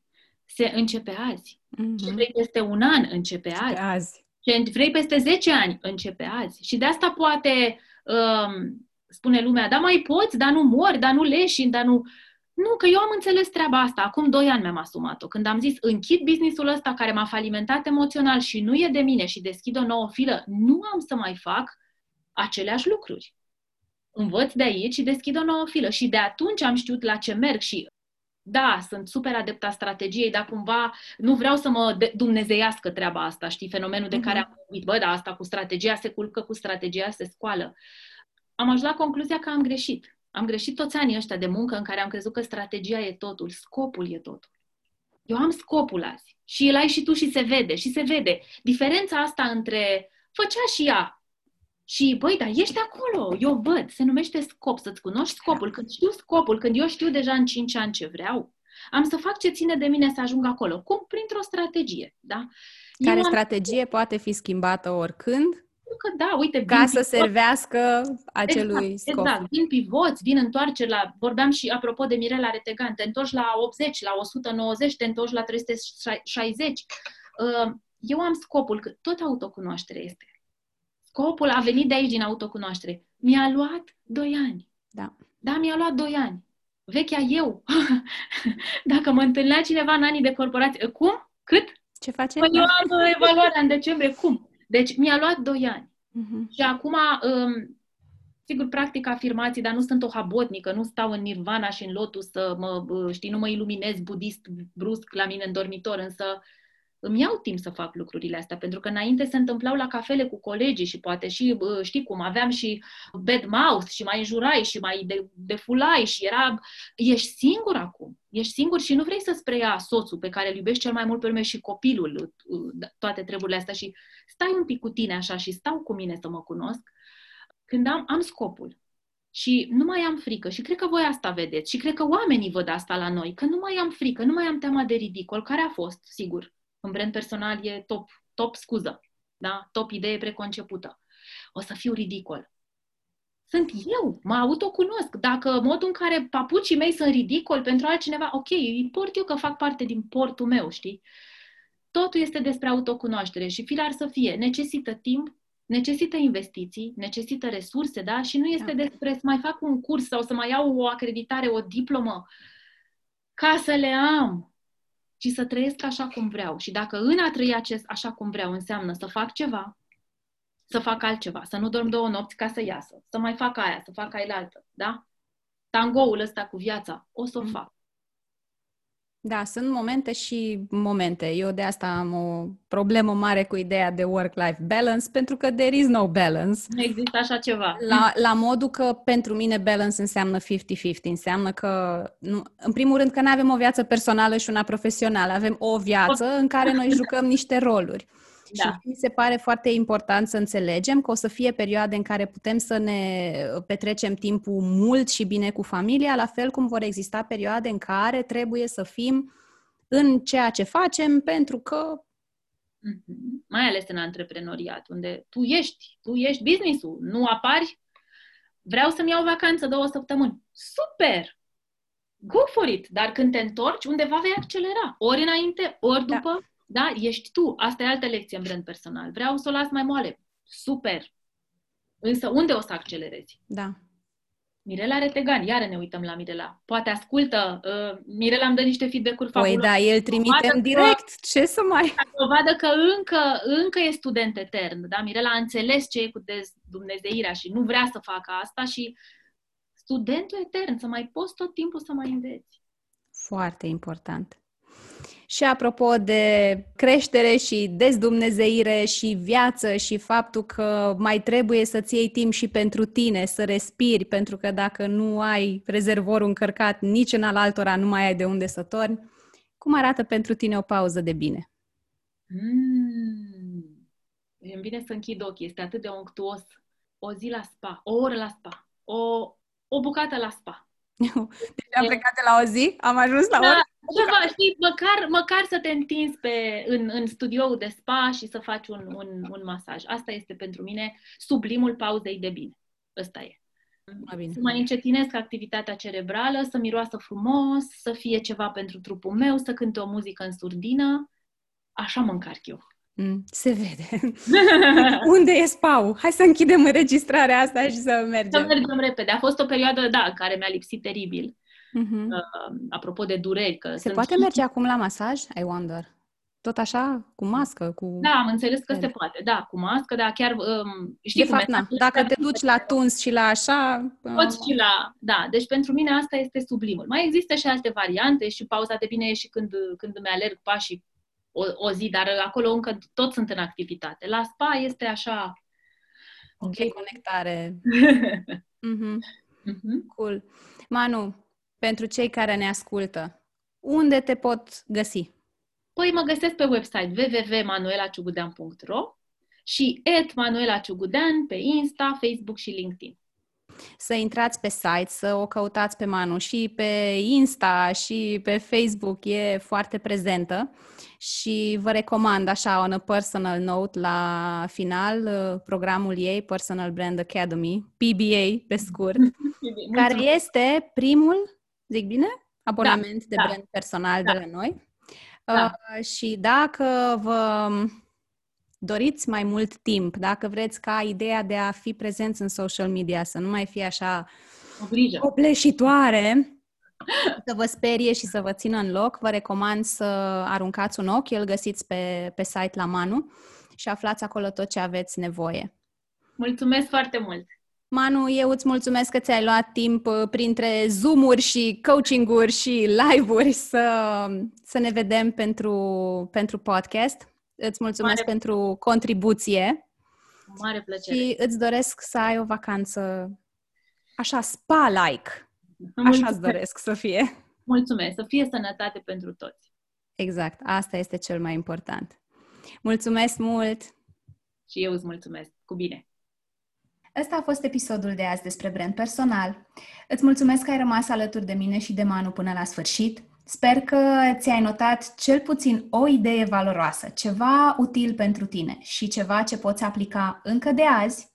se începe azi. Mm-hmm. Ce vrei peste un an începe azi. azi. Ce vrei peste 10 ani începe azi. Și de asta poate um, spune lumea, da mai poți, dar nu mori, dar nu leși, dar nu... Nu, că eu am înțeles treaba asta. Acum doi ani mi-am asumat-o. Când am zis, închid businessul ăsta care m-a falimentat emoțional și nu e de mine și deschid o nouă filă, nu am să mai fac aceleași lucruri. Învăț de aici și deschid o nouă filă. Și de atunci am știut la ce merg și da, sunt super adepta strategiei, dar cumva nu vreau să mă dumnezeiască treaba asta, știi, fenomenul de uh-huh. care am vorbit. Bă, da, asta cu strategia se culcă, cu strategia se scoală. Am ajuns la concluzia că am greșit. Am greșit toți anii ăștia de muncă în care am crezut că strategia e totul, scopul e totul. Eu am scopul azi și îl ai și tu și se vede, și se vede. Diferența asta între făcea și ea și, băi, dar ești acolo, eu văd, se numește scop, să-ți cunoști scopul. Când știu scopul, când eu știu deja în 5 ani ce vreau, am să fac ce ține de mine să ajung acolo. Cum? Printr-o strategie, da? Care eu strategie am... poate fi schimbată oricând? că da, uite... Ca să servească acelui exact, scop. Exact, vin pivoți, vin întoarceri la... Vorbeam și apropo de Mirela Retegan, te întorci la 80, la 190, te întorci la 360. Uh, eu am scopul, că tot autocunoaștere este. Scopul a venit de aici, din autocunoaștere. Mi-a luat 2 ani. Da. Da, mi-a luat 2 ani. Vechea eu. Dacă mă întâlnea cineva în anii de corporație, cum? Cât? Ce face? Păi eu am evaluarea în decembrie. Cum? Deci mi-a luat 2 ani. Uh-huh. Și acum, um, sigur, practic afirmații, dar nu sunt o habotnică, nu stau în nirvana și în lotus să mă, știi, nu mă iluminez budist brusc la mine în dormitor, însă îmi iau timp să fac lucrurile astea, pentru că înainte se întâmplau la cafele cu colegii și poate și, știi cum, aveam și bad mouth și mai înjurai și mai de, defulai și era... Ești singur acum, ești singur și nu vrei să-ți preia soțul pe care îl iubești cel mai mult pe lume și copilul, da, toate treburile astea și stai un pic cu tine așa și stau cu mine să mă cunosc, când am, am scopul. Și nu mai am frică. Și cred că voi asta vedeți. Și cred că oamenii văd asta la noi. Că nu mai am frică, nu mai am teama de ridicol, care a fost, sigur. În brand personal e top, top scuză. Da? Top idee preconcepută. O să fiu ridicol. Sunt eu, mă autocunosc. Dacă modul în care papucii mei sunt ridicol pentru altcineva, ok, import eu că fac parte din portul meu, știi? Totul este despre autocunoaștere și filar să fie. Necesită timp, necesită investiții, necesită resurse, da? Și nu este da. despre să mai fac un curs sau să mai iau o acreditare, o diplomă, ca să le am, ci să trăiesc așa cum vreau. Și dacă în a trăi acest așa cum vreau înseamnă să fac ceva, să fac altceva, să nu dorm două nopți ca să iasă, să mai fac aia, să fac aia altă, da? Tangoul ăsta cu viața, o să o mm. fac. Da, sunt momente și momente. Eu de asta am o problemă mare cu ideea de work-life balance, pentru că there is no balance. Nu există așa ceva. La, la modul că pentru mine balance înseamnă 50-50. Înseamnă că, nu, în primul rând, că nu avem o viață personală și una profesională. Avem o viață în care noi jucăm niște roluri. Da. Și mi se pare foarte important să înțelegem că o să fie perioade în care putem să ne petrecem timpul mult și bine cu familia, la fel cum vor exista perioade în care trebuie să fim în ceea ce facem pentru că Mm-hmm. Mai ales în antreprenoriat, unde tu ești, tu ești business-ul, nu apari, vreau să-mi iau vacanță două săptămâni. Super! Go for it! Dar când te întorci, undeva vei accelera. Ori înainte, ori da. după. Da. Da? Ești tu. Asta e altă lecție în brand personal. Vreau să o las mai moale. Super! Însă unde o să accelerezi? Da. Mirela Retegan, iară ne uităm la Mirela. Poate ascultă, uh, Mirela îmi dă niște feedback-uri Păi da, el trimite în direct, că, ce să mai... Dovadă că încă, încă e student etern, da? Mirela a înțeles ce e cu Dumnezeirea și nu vrea să facă asta și studentul etern, să mai poți tot timpul să mai înveți. Foarte important. Și apropo de creștere și dezdumnezeire și viață și faptul că mai trebuie să-ți iei timp și pentru tine, să respiri, pentru că dacă nu ai rezervorul încărcat nici în al altora, nu mai ai de unde să torni, cum arată pentru tine o pauză de bine? Mm. Îmi vine să închid ochii, este atât de onctuos. O zi la spa, o oră la spa, o o bucată la spa. Deci am plecat de la o zi, am ajuns la Da, ora. ceva, știi, măcar, măcar să te întinzi pe, în, în studioul de spa și să faci un, un, un masaj. Asta este pentru mine sublimul pauzei de bine. Ăsta e. Mai bine. Să mai încetinesc activitatea cerebrală, să miroasă frumos, să fie ceva pentru trupul meu, să cânte o muzică în surdină. Așa mă încarc eu. Mm, se vede. Unde e spau? Hai să închidem înregistrarea asta și să Să mergem. mergem repede. A fost o perioadă, da, în care mi-a lipsit teribil. Mhm. Uh, apropo de dureri, că Se sunt poate merge acum la masaj? I wonder. Tot așa? Cu mască? Cu... Da, am înțeles că Bine. se poate. Da, cu mască, dar chiar um, știi de cum fapt, na. Dacă te duci la tuns și la așa... Poți și la... Da, deci pentru mine asta este sublimul. Mai există și alte variante și pauza de bine e și când, când îmi alerg pașii o, o zi, dar acolo încă tot sunt în activitate. La spa este așa... Ok, conectare. Mhm. Mhm. Cool. Manu, pentru cei care ne ascultă, unde te pot găsi? Păi mă găsesc pe website www.manuelaciugudean.ro și et Manuela Ciugudean pe Insta, Facebook și LinkedIn. Să intrați pe site, să o căutați pe Manu și pe Insta și pe Facebook e foarte prezentă și vă recomand așa on a personal note la final uh, programul ei Personal Brand Academy, PBA pe scurt, care este primul, zic bine, abonament de da. brand personal Da. de la noi. Da. Uh, și dacă vă doriți mai mult timp, dacă vreți ca ideea de a fi prezenți în social media să nu mai fie așa O grijă. copleșitoare, să vă sperie și să vă țină în loc, vă recomand să aruncați un ochi, îl găsiți pe, pe site la Manu și aflați acolo tot ce aveți nevoie. Mulțumesc foarte mult! Manu, eu îți mulțumesc că ți-ai luat timp uh, printre Zoom-uri și coaching-uri și live-uri să, să ne vedem pentru, pentru podcast. Îți mulțumesc Mare- pentru contribuție Cu mare plăcere! și îți doresc să ai o vacanță așa spa-like. Așa Mulțumesc. îți doresc să fie. Mulțumesc! Să fie sănătate pentru toți! Exact, asta este cel mai important. Mulțumesc mult! Și eu îți mulțumesc! Cu bine! Ăsta a fost episodul de azi despre brand personal. Îți mulțumesc că ai rămas alături de mine și de Manu până la sfârșit. Sper că ți-ai notat cel puțin o idee valoroasă, ceva util pentru tine și ceva ce poți aplica încă de azi,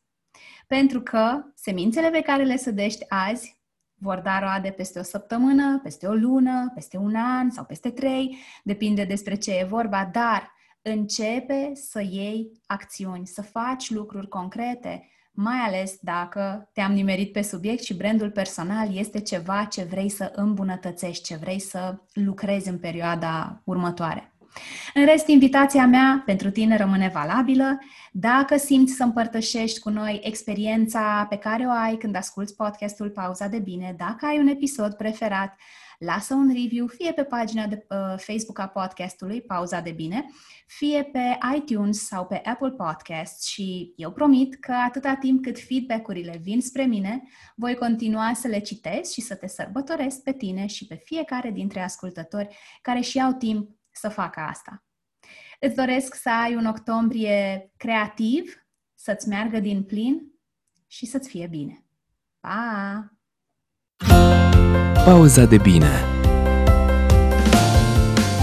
pentru că semințele pe care le sădești azi vor da roade peste o săptămână, peste o lună, peste un an sau peste trei, depinde despre ce e vorba, dar începe să iei acțiuni, să faci lucruri concrete, mai ales dacă te-am nimerit pe subiect și brandul personal este ceva ce vrei să îmbunătățești, ce vrei să lucrezi în perioada următoare. În rest, invitația mea pentru tine rămâne valabilă. Dacă simți să împărtășești cu noi experiența pe care o ai când asculți podcastul Pauza de Bine, dacă ai un episod preferat, lasă un review fie pe pagina de uh, Facebook a podcastului Pauza de Bine, fie pe iTunes sau pe Apple Podcasts și eu promit că atâta timp cât feedback-urile vin spre mine, voi continua să le citesc și să te sărbătoresc pe tine și pe fiecare dintre ascultători care și au timp să facă asta. Îți doresc să ai un octombrie creativ, să-ți meargă din plin și să-ți fie bine. Pa! Pauza de bine.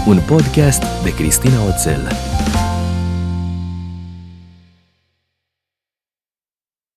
Un podcast de Cristina Oțel